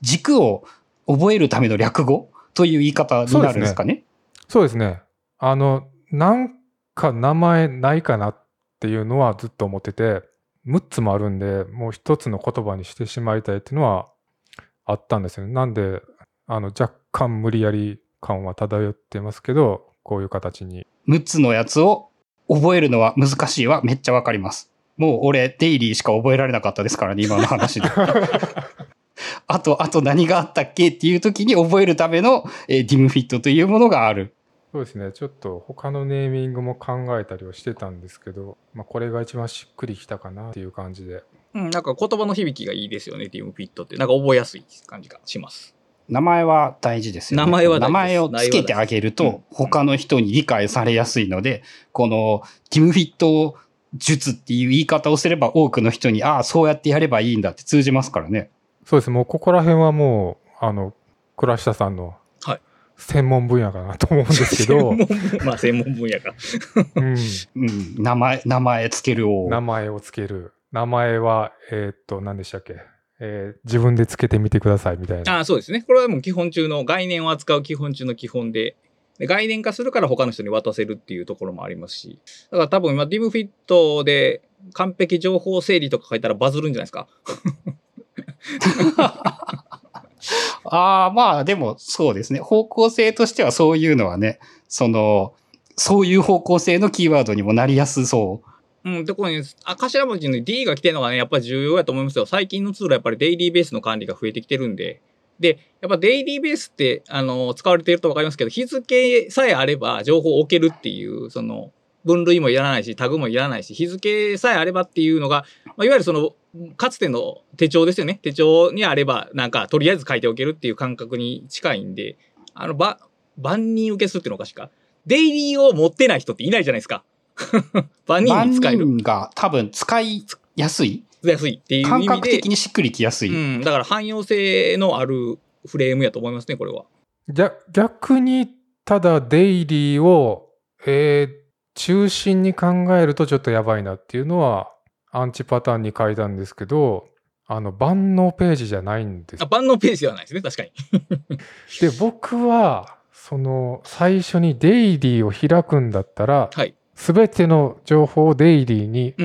軸を覚えるための略語という言い方になるんですかね。そうですね。あの、なんか名前ないかなっていうのはずっと思ってて、6つもあるんで、もう一つの言葉にしてしまいたいっていうのはあったんですよね。なんで、あの、若干無理やり感は漂ってますけど、こういう形に。6つのやつを覚えるのは難しいはめっちゃわかります。もう俺、デイリーしか覚えられなかったですからね、今の話で。あと、あと何があったっけっていう時に覚えるための、えー、DIMFIT というものがある。そうですね。ちょっと他のネーミングも考えたりはしてたんですけど、まあ、これが一番しっくりきたかなっていう感じで。うん、なんか言葉の響きがいいですよね、ティムフィットって。なんか覚えやすい感じがします。名前は大事ですよね。名前は大事です名前をつけてあげると他の人に理解されやすいので、この、ティムフィット術っていう言い方をすれば多くの人に、ああ、そうやってやればいいんだって通じますからね。そうです。もうここら辺はもう、あの、倉下さんのはい専門分野かなと思うんですけど、専門分まあ専門分野か。うん、うん、名前、名前つけるを。名前をつける。名前は、えーっと、何でしたっけ、えー自分でつけてみてくださいみたいな。ああ、そうですね。これはもう基本中の概念を扱う基本中の基本で、で概念化するから他の人に渡せるっていうところもありますし、だから多分今、ディムフィットで完璧情報整理とか書いたらバズるんじゃないですか？ああ、まあでもそうですね。方向性としてはそういうのはね、その、そういう方向性のキーワードにもなりやすそう。うん、で、ここに、頭文字の D が来てるのがね、やっぱり重要やと思いますよ。最近のツールはやっぱりデイリーベースの管理が増えてきてるんで。で、やっぱデイリーベースって、あの、使われているとわかりますけど、日付さえあれば情報を置けるっていう、その、分類もいらないし、タグもいらないし、日付さえあればっていうのが、まあ、いわゆるその、かつての手帳ですよね。手帳にあれば、なんか、とりあえず書いておけるっていう感覚に近いんで、あの、ば、万人受けするっていうのおかしか。デイリーを持ってない人っていないじゃないですか。万人万に使える。人が多分使いやすい？安いっていう意味で。感覚的にしっくりきやすい。うん、だから汎用性のあるフレームやと思いますね、これは。逆逆に、ただデイリーを、えー中心に考えるとちょっとやばいなっていうのは、アンチパターンに書いたんですけど、あの、万能ページじゃないんですあ、万能ページではないですね、確かに。で、僕は、その、最初にデイリーを開くんだったら、はい。すべての情報をデイリーに。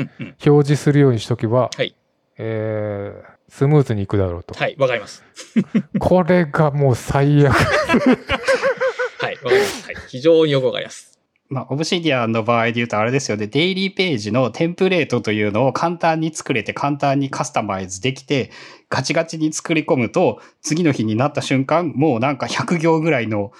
表示するようにしとけば、はいえースムーズにいくだろうと。はい、わかります。これがもう最悪。はい、わかります。はい。非常によくわかります。まあ、オブシディアンの場合で言うとあれですよね、デイリーページのテンプレートというのを簡単に作れて簡単にカスタマイズできて、ガチガチに作り込むと、次の日になった瞬間、もうなんか100行ぐらいの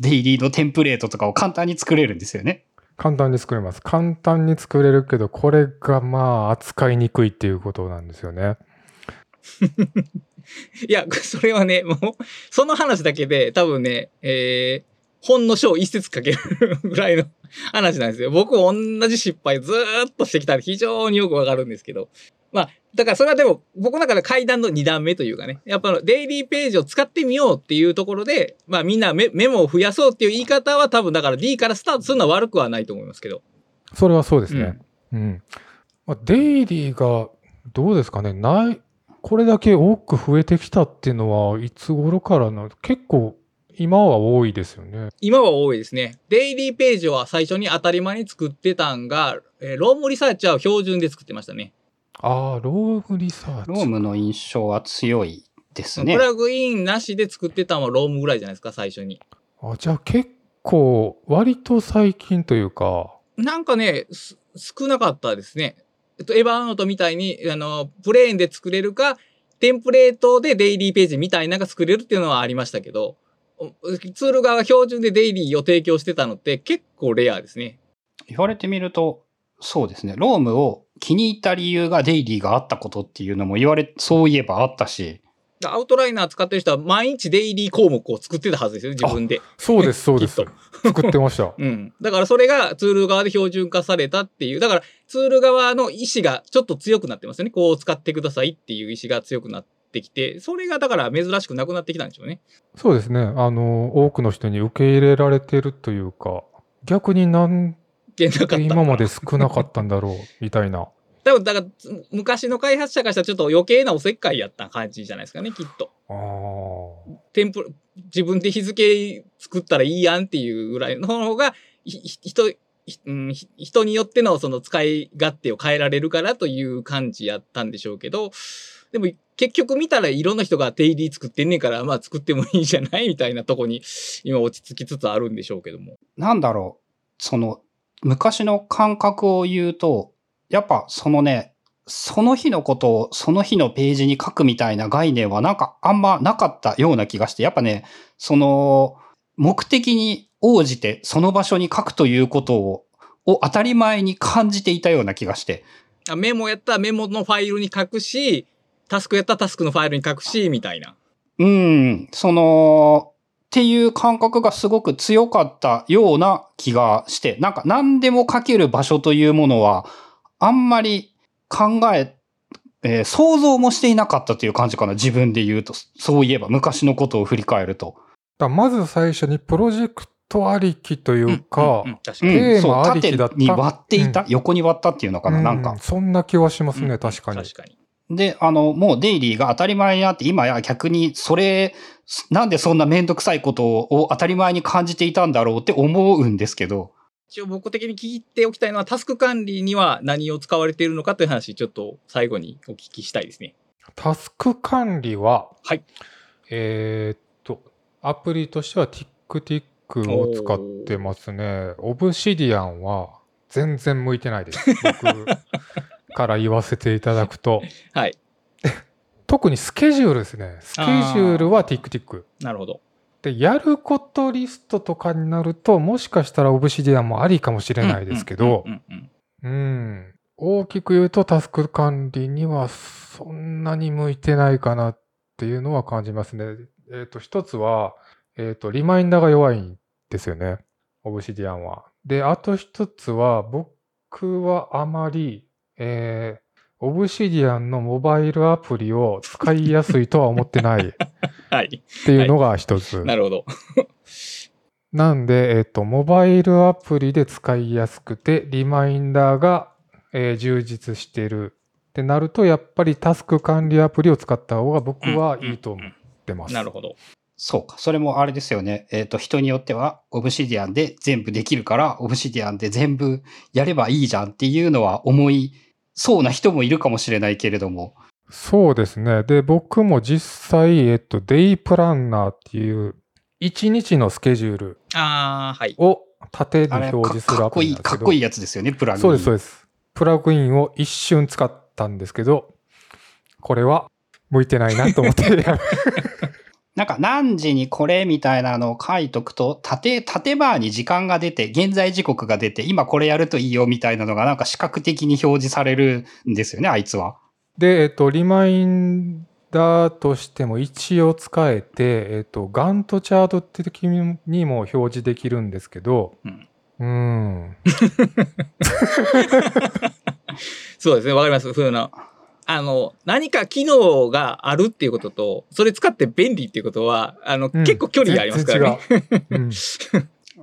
デイリーのテンプレートとかを簡単に作れるんですよね。簡単に作れます。簡単に作れるけど、これがまあ扱いにくいっていうことなんですよね。いや、それはね、もう、その話だけで、多分ね、えー、本の章一節かけるぐらいの話なんですよ。僕同じ失敗ずーっとしてきたんで非常によくわかるんですけど。まあ、だからそれはでも僕の中で階段の2段目というかね、やっぱデイリーページを使ってみようっていうところで、まあみんなメメモを増やそうっていう言い方は多分だから D からスタートするのは悪くはないと思いますけど。それはそうですね。うん。まあ、デイリーがどうですかねない、これだけ多く増えてきたっていうのはいつ頃からな結構今は多いですよね。今は多いですね。デイリーページは最初に当たり前に作ってたんが、えー Roam Research は標準で作ってましたね。ああ、ロームリサーチ。 Roam の印象は強いですねプ。ラグインなしで作ってたのは Roam ぐらいじゃないですか、最初に。あじゃあ結構割と最近というか、なんかね、す少なかったですね。えっと、エヴァーノートみたいに、あの、プレーンで作れるか、テンプレートでデイリーページみたいなのが作れるっていうのはありましたけど、おツール側が標準でデイリーを提供してたのって結構レアですね。言われてみると、そうですね。ロームを気に入った理由がデイリーがあったことっていうのも言われ、そういえばあったし、アウトライナー使ってる人は毎日デイリー項目を作ってたはずですよね、自分で。そうです、そうです。作ってました。うん。だからそれがツール側で標準化されたっていう。だからツール側の意思がちょっと強くなってますよね。こう使ってくださいっていう意思が強くなってきて、それがだから珍しくなくなってきたんでしょうね。そうですね。あの、多くの人に受け入れられてるというか、逆になんで今まで少なかったんだろう、みたいな。多分だからつ昔の開発者からしたらちょっと余計なおせっかいやった感じじゃないですかね、きっと。ああ。テンプ自分で日付作ったらいいやんっていうぐらいの方が、人、人によってのその使い勝手を変えられるからという感じやったんでしょうけど、でも結局見たらいろんな人が定理作ってんねんから、まあ作ってもいいじゃないみたいなとこに今落ち着きつつあるんでしょうけども。なんだろう、その、昔の感覚を言うと、やっぱそのね、その日のことをその日のページに書くみたいな概念はなんかあんまなかったような気がして、やっぱね、その、目的に応じてその場所に書くということを、を当たり前に感じていたような気がして。あメモやったらメモのファイルに書くし、タスクやったらタスクのファイルに書くし、みたいな。うん、その、っていう感覚がすごく強かったような気がして、なんか何でも書ける場所というものは、あんまり考え、えー想像もしていなかったという感じかな、自分で言うと。そういえば、昔のことを振り返ると。だまず最初にプロジェクトありきというか、んん確かに。うん、テーそう、マありきだった縦に割っていた、うん横に割ったっていうのかな、なんかうん。そんな気はしますね、うん確かに。確かに。で、あの、もうデイリーが当たり前になって、今や逆にそれ、なんでそんなめんどくさいことを当たり前に感じていたんだろうって思うんですけど、一応僕的に聞いておきたいのは、タスク管理には何を使われているのかという話、ちょっと最後にお聞きしたいですね。タスク管理は、はい。えーっと、アプリとしては TickTick を使ってますね。オブシディアンは全然向いてないです。僕から言わせていただくと。はい。特にスケジュールですね。スケジュールは TickTick。なるほど。で、やることリストとかになると、もしかしたらオブシディアンもありかもしれないですけどう、ん。大きく言うとタスク管理にはそんなに向いてないかなっていうのは感じますね。えっ、と、一つは、えっ、と、リマインダーが弱いんですよね。オブシディアンは。で、あと一つは、僕はあまり、えー、オブシディアンのモバイルアプリを使いやすいとは思ってないっ はい。ていうのが一つ。なるほど。なんで、えっ、と、モバイルアプリで使いやすくて、リマインダーが、えー充実しているってなると、やっぱりタスク管理アプリを使った方が僕はいいと思ってます。なるほど。そうか。それもあれですよね。えっ、と、人によっては、オブシディアンで全部できるから、オブシディアンで全部やればいいじゃんっていうのは思いそうな人もいるかもしれないけれども。そうですね。で、僕も実際、えっ、と、デイプランナーっていう、1日のスケジュールああ、はい。を縦に表示するかっこいい、アプリなんですけど。かっこいいやつですよね、プラグイン。そうです、そうです。プラグインを一瞬使ったんですけど、これは向いてないなと思ってやめ なんか何時にこれみたいなのを書いとくと、縦、縦バーに時間が出て、現在時刻が出て、今これやるといいよみたいなのがなんか視覚的に表示されるんですよね、あいつは。で、えっと、リマインダーとしても一応使えて、えっと、ガントチャート的にも表示できるんですけど、うんうん。そうですね、わかります。そういうの。あの、何か機能があるっていうことと、それ使って便利っていうことは、あの、うん結構距離がありますからね。う。うん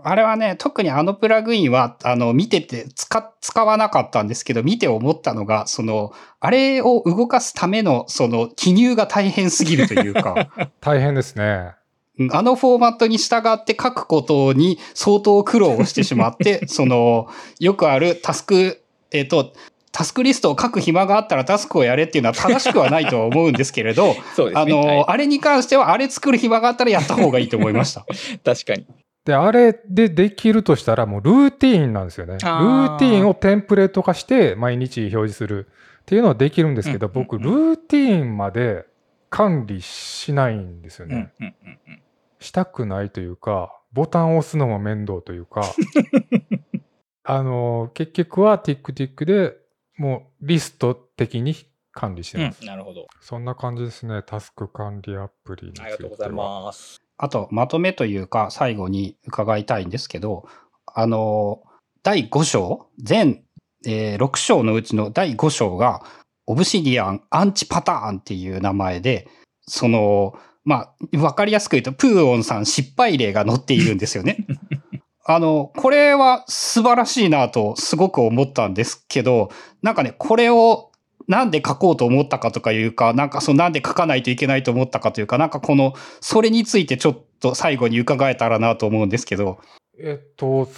あれはね、特にあのプラグインは、あの、見てて使、使わなかったんですけど、見て思ったのが、その、あれを動かすための、その、記入が大変すぎるというか、大変ですね。うんあのフォーマットに従って書くことに相当苦労をしてしまって、その、よくあるタスク、えっ、と、タスクリストを書く暇があったらタスクをやれっていうのは正しくはないとは思うんですけれど、そうですね。あの、はいあれに関してはあれ作る暇があったらやった方がいいと思いました。確かに。で、あれでできるとしたら、もうルーティーンなんですよね。ルあーーティーンをテンプレート化して毎日表示するっていうのはできるんですけど、うんうんうん僕、ルーティーンまで管理しないんですようん、うんね。、うんうん。したくないというか、ボタンを押すのも面倒というか、あの、結局は TickTick でもうリスト的に管理してます。うん、なるほど。そんな感じですね。タスク管理アプリについては。ありがとうございます。あと、まとめというか、最後に伺いたいんですけど、あの、第5章、全、えー6章のうちの第5章が、オブシディアンアンチパターンっていう名前で、その、まあ、わかりやすく言うと、プーオンさん失敗例が載っているんですよね。あの、これは素晴らしいなとすごく思ったんですけど、なんかね、これをなんで書こうと思ったかとかいうか、なんかそのなんで書かないといけないと思ったかというか、なんかこの、それについてちょっと最後に伺えたらなと思うんですけど。えっと、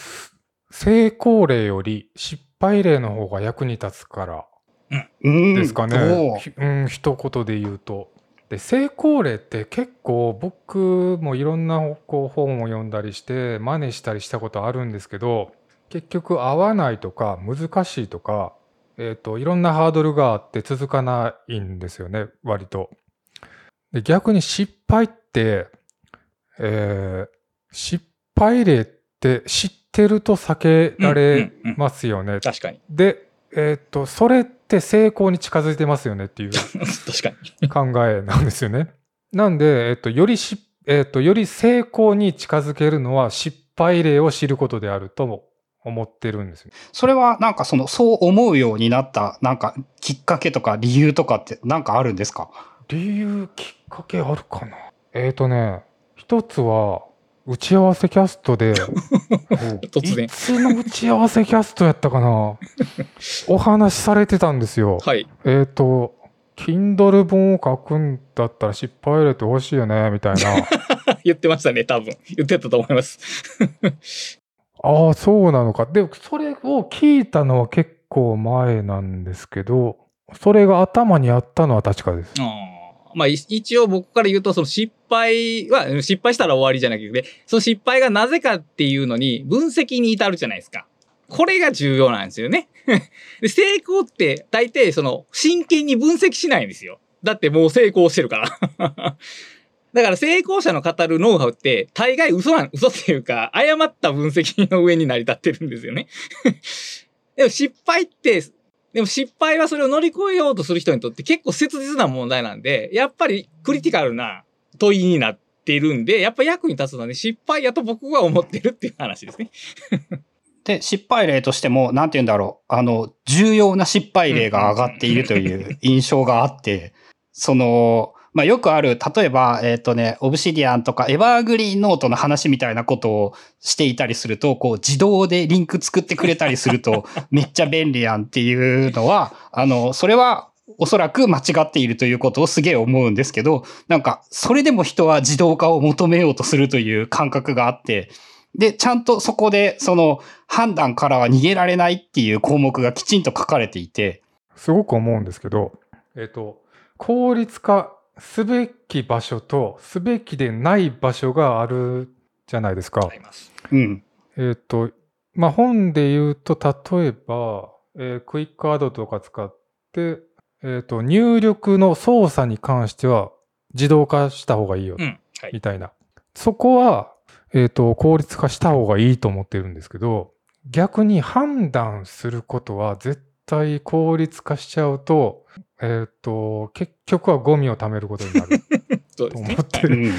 成功例より失敗例の方が役に立つからうん。ですかおねうん、一言で言うと。で、成功例って結構僕もいろんなこう本を読んだりして真似したりしたことあるんですけど、結局合わないとか難しいとか、えっと、いろんなハードルがあって続かないんですよね、割と。で逆に失敗って、えー失敗例って知ってると避けられますよね。確かに。で、えっ、と、それって成功に近づいてますよねっていう 確かに。考えなんですよね。なんで、えっ、と、よりし、えっ、と、より成功に近づけるのは失敗例を知ることであるとも思ってるんですよ。それはなんかその、そう思うようになった、なんかきっかけとか理由とかってなんかあるんですか？理由、きっかけあるかな？えっ、とね、一つは、打ち合わせキャストで、突然い。つの打ち合わせキャストやったかな？お話しされてたんですよ。はい。えっ、と、Kindle 本を書くんだったら失敗例って欲しいよね、みたいな。言ってましたね、多分。言ってたと思います。ああ、そうなのか。で、それを聞いたのは結構前なんですけど、それが頭にあったのは確かです。あーまあ、一応僕から言うと、その失敗は、失敗したら終わりじゃなくて、その失敗がなぜかっていうのに分析に至るじゃないですか。これが重要なんですよね。で成功って大抵その真剣に分析しないんですよ。だってもう成功してるから。だから成功者の語るノウハウって大概嘘なん、嘘っていうか誤った分析の上に成り立ってるんですよね。でも失敗ってでも失敗はそれを乗り越えようとする人にとって結構切実な問題なんで、やっぱりクリティカルな問いになっているんで、やっぱ役に立つのはね、失敗やと僕は思ってるっていう話ですね。で、失敗例としても、なんて言うんだろう。あの、重要な失敗例が上がっているという印象があって、その、まあ、よくある、例えば、えっ、とね、オブシディアンとかエバーグリーンノートの話みたいなことをしていたりすると、こう、自動でリンク作ってくれたりすると、めっちゃ便利やんっていうのは、あの、それは、おそらく間違っているということをすげえ思うんですけど、なんか、それでも人は自動化を求めようとするという感覚があって、で、ちゃんとそこで、その、判断からは逃げられないっていう項目がきちんと書かれていて、すごく思うんですけど、えっ、と、効率化すべき場所とすべきでない場所があるじゃないですか。あります。うん。えっ、と、まあ、本で言うと、例えば、えークイックアドとか使って、えっ、と、入力の操作に関しては自動化した方がいいよ、うん。はい。みたいな。そこは、えっ、と、効率化した方がいいと思ってるんですけど、逆に判断することは絶対効率化しちゃうと、えっ、と、結局はゴミを貯めることになる と思っ。てる。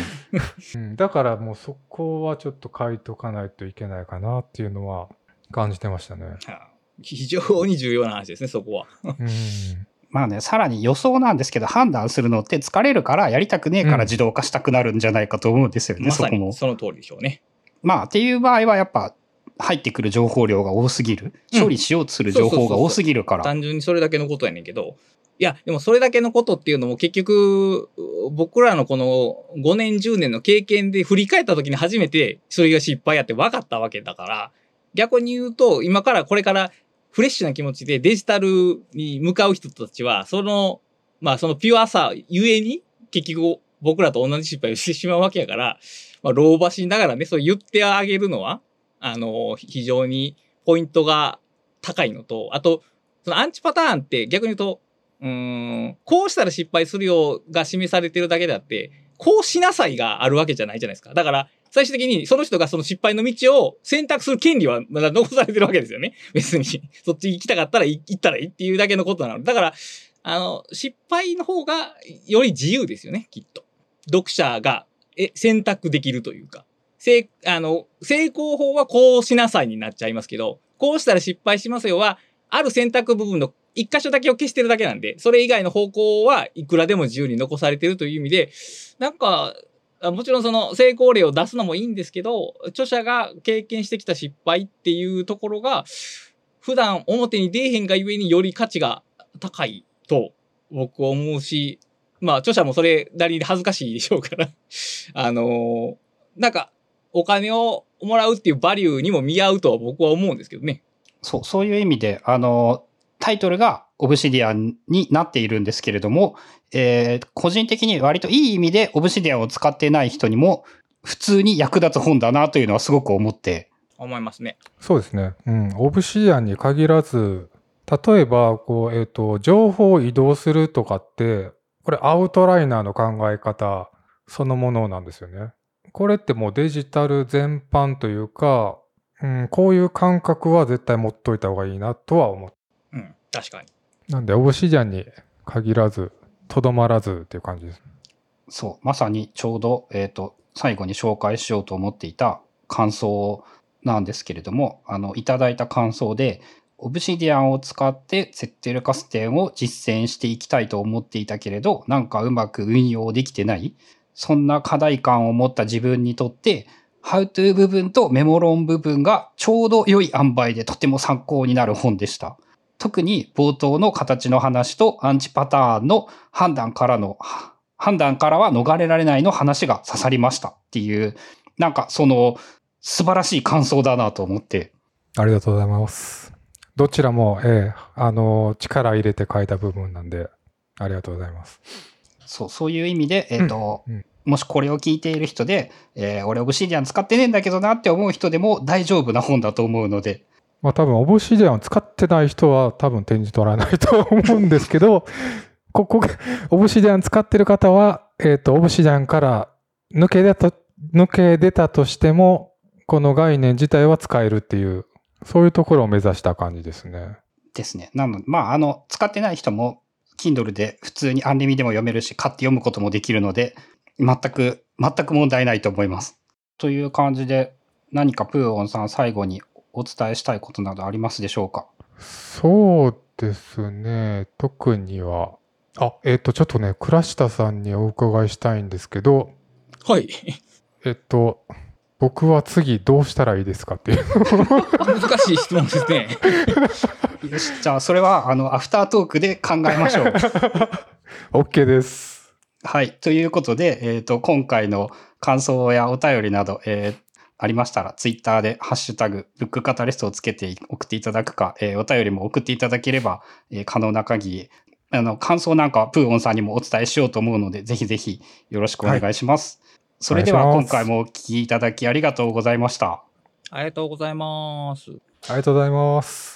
うん。うん、だからもうそこはちょっと書いとかないといけないかなっていうのは感じてましたね。非常に重要な話ですね、そこは。うん。まあね、さらに予想なんですけど、判断するのって疲れるから、やりたくねえから自動化したくなるんじゃないかと思うんですよね、まさそこもに。その通りでしょうね。まあ、っていう場合はやっぱ、入ってくる情報量が多すぎる。うん処理しようとする情報が多すぎるから。単純にそれだけのことやねんけど、いや、でもそれだけのことっていうのも結局、僕らのこの5年、10年の経験で振り返った時に初めてそれが失敗やって分かったわけだから、逆に言うと、今からこれからフレッシュな気持ちでデジタルに向かう人たちは、その、まあそのピュアさゆえに、結局僕らと同じ失敗をしてしまうわけやから、まあ老婆しながらね、そう言ってあげるのは、あの、非常にポイントが高いのと、あと、そのアンチパターンって逆に言うと、うん、こうしたら失敗するよが示されてるだけであって、こうしなさいがあるわけじゃないじゃないですか。だから、最終的にその人がその失敗の道を選択する権利はまだ残されてるわけですよね。別に。そっち行きたかったら行ったらいいっていうだけのことなの。だから、あの、失敗の方がより自由ですよね、きっと。読者がえ選択できるというか。成あの成功法はこうしなさいになっちゃいますけど、こうしたら失敗しますよは、ある選択部分の一箇所だけを消してるだけなんで、それ以外の方向はいくらでも自由に残されてるという意味で、なんか、もちろんその成功例を出すのもいいんですけど、著者が経験してきた失敗っていうところが、普段表に出えへんがゆえにより価値が高いと僕は思うし、まあ著者もそれなりに恥ずかしいでしょうから、あのーなんかお金をもらうっていうバリューにも見合うとは僕は思うんですけどね。そう、そういう意味で、あの、タイトルがオブシディアンになっているんですけれども、えー個人的に割といい意味でオブシディアンを使ってない人にも普通に役立つ本だなというのはすごく思って、思いますね。そうですね。うん。オブシディアンに限らず、例えば、こう、えっ、と、情報を移動するとかって、これアウトライナーの考え方そのものなんですよね。これってもうデジタル全般というか、うん、こういう感覚は絶対持っといた方がいいなとは思う。うん、確かに。なんで、オブシディアンに限らず、とどまらずっていう感じです。そう、まさにちょうど、えっ、と、最後に紹介しようと思っていた感想なんですけれども、あの、いただいた感想で、オブシディアンを使ってセッテルカステンを実践していきたいと思っていたけれど、なんかうまく運用できてない。そんな課題感を持った自分にとって、How to 部分とメモ論部分がちょうど良い塩梅でとても参考になる本でした。特に冒頭の形の話とアンチパターンの判断からの、は判断からは逃れられないの話が刺さりましたっていう、なんかその素晴らしい感想だなと思って、ありがとうございます。どちらも、ええあの、力入れて書いた部分なんで、ありがとうございます。そう、そういう意味で、えっ、と、うんうんもしこれを聞いている人で、えー俺オブシディアン使ってねえんだけどなって思う人でも大丈夫な本だと思うので、まあ多分、オブシディアンを使ってない人は多分展示取らないと思うんですけど、ここ、オブシディアン使ってる方は、えっ、と、オブシディアンから抜け出た、抜け出たとしても、この概念自体は使えるっていう、そういうところを目指した感じですね。ですね。なので、まあ、あの、使ってない人も、Kindle で普通にアンリミでも読めるし、買って読むこともできるので、全く、全く問題ないと思います。という感じで、何かプーオンさん最後にお伝えしたいことなどありますでしょうか？そうですね。特には、あ、えっ、と、ちょっとね、倉下さんにお伺いしたいんですけど、はい。えっと、僕は次どうしたらいいですかっていう。難しい質問ですね。よし、じゃあ、それは、あの、アフタートークで考えましょう。OK です。はい。ということで、えっ、と、今回の感想やお便りなど、えーありましたら、ツイッターで、ハッシュタグ、ブックカタリストをつけて送っていただくか、えーお便りも送っていただければ、えー可能な限り、あの、感想なんかはプーオンさんにもお伝えしようと思うので、ぜひぜひよろしくお願いします。それでは、今回もお聞きいただきありがとうございました。ありがとうございます。ありがとうございます。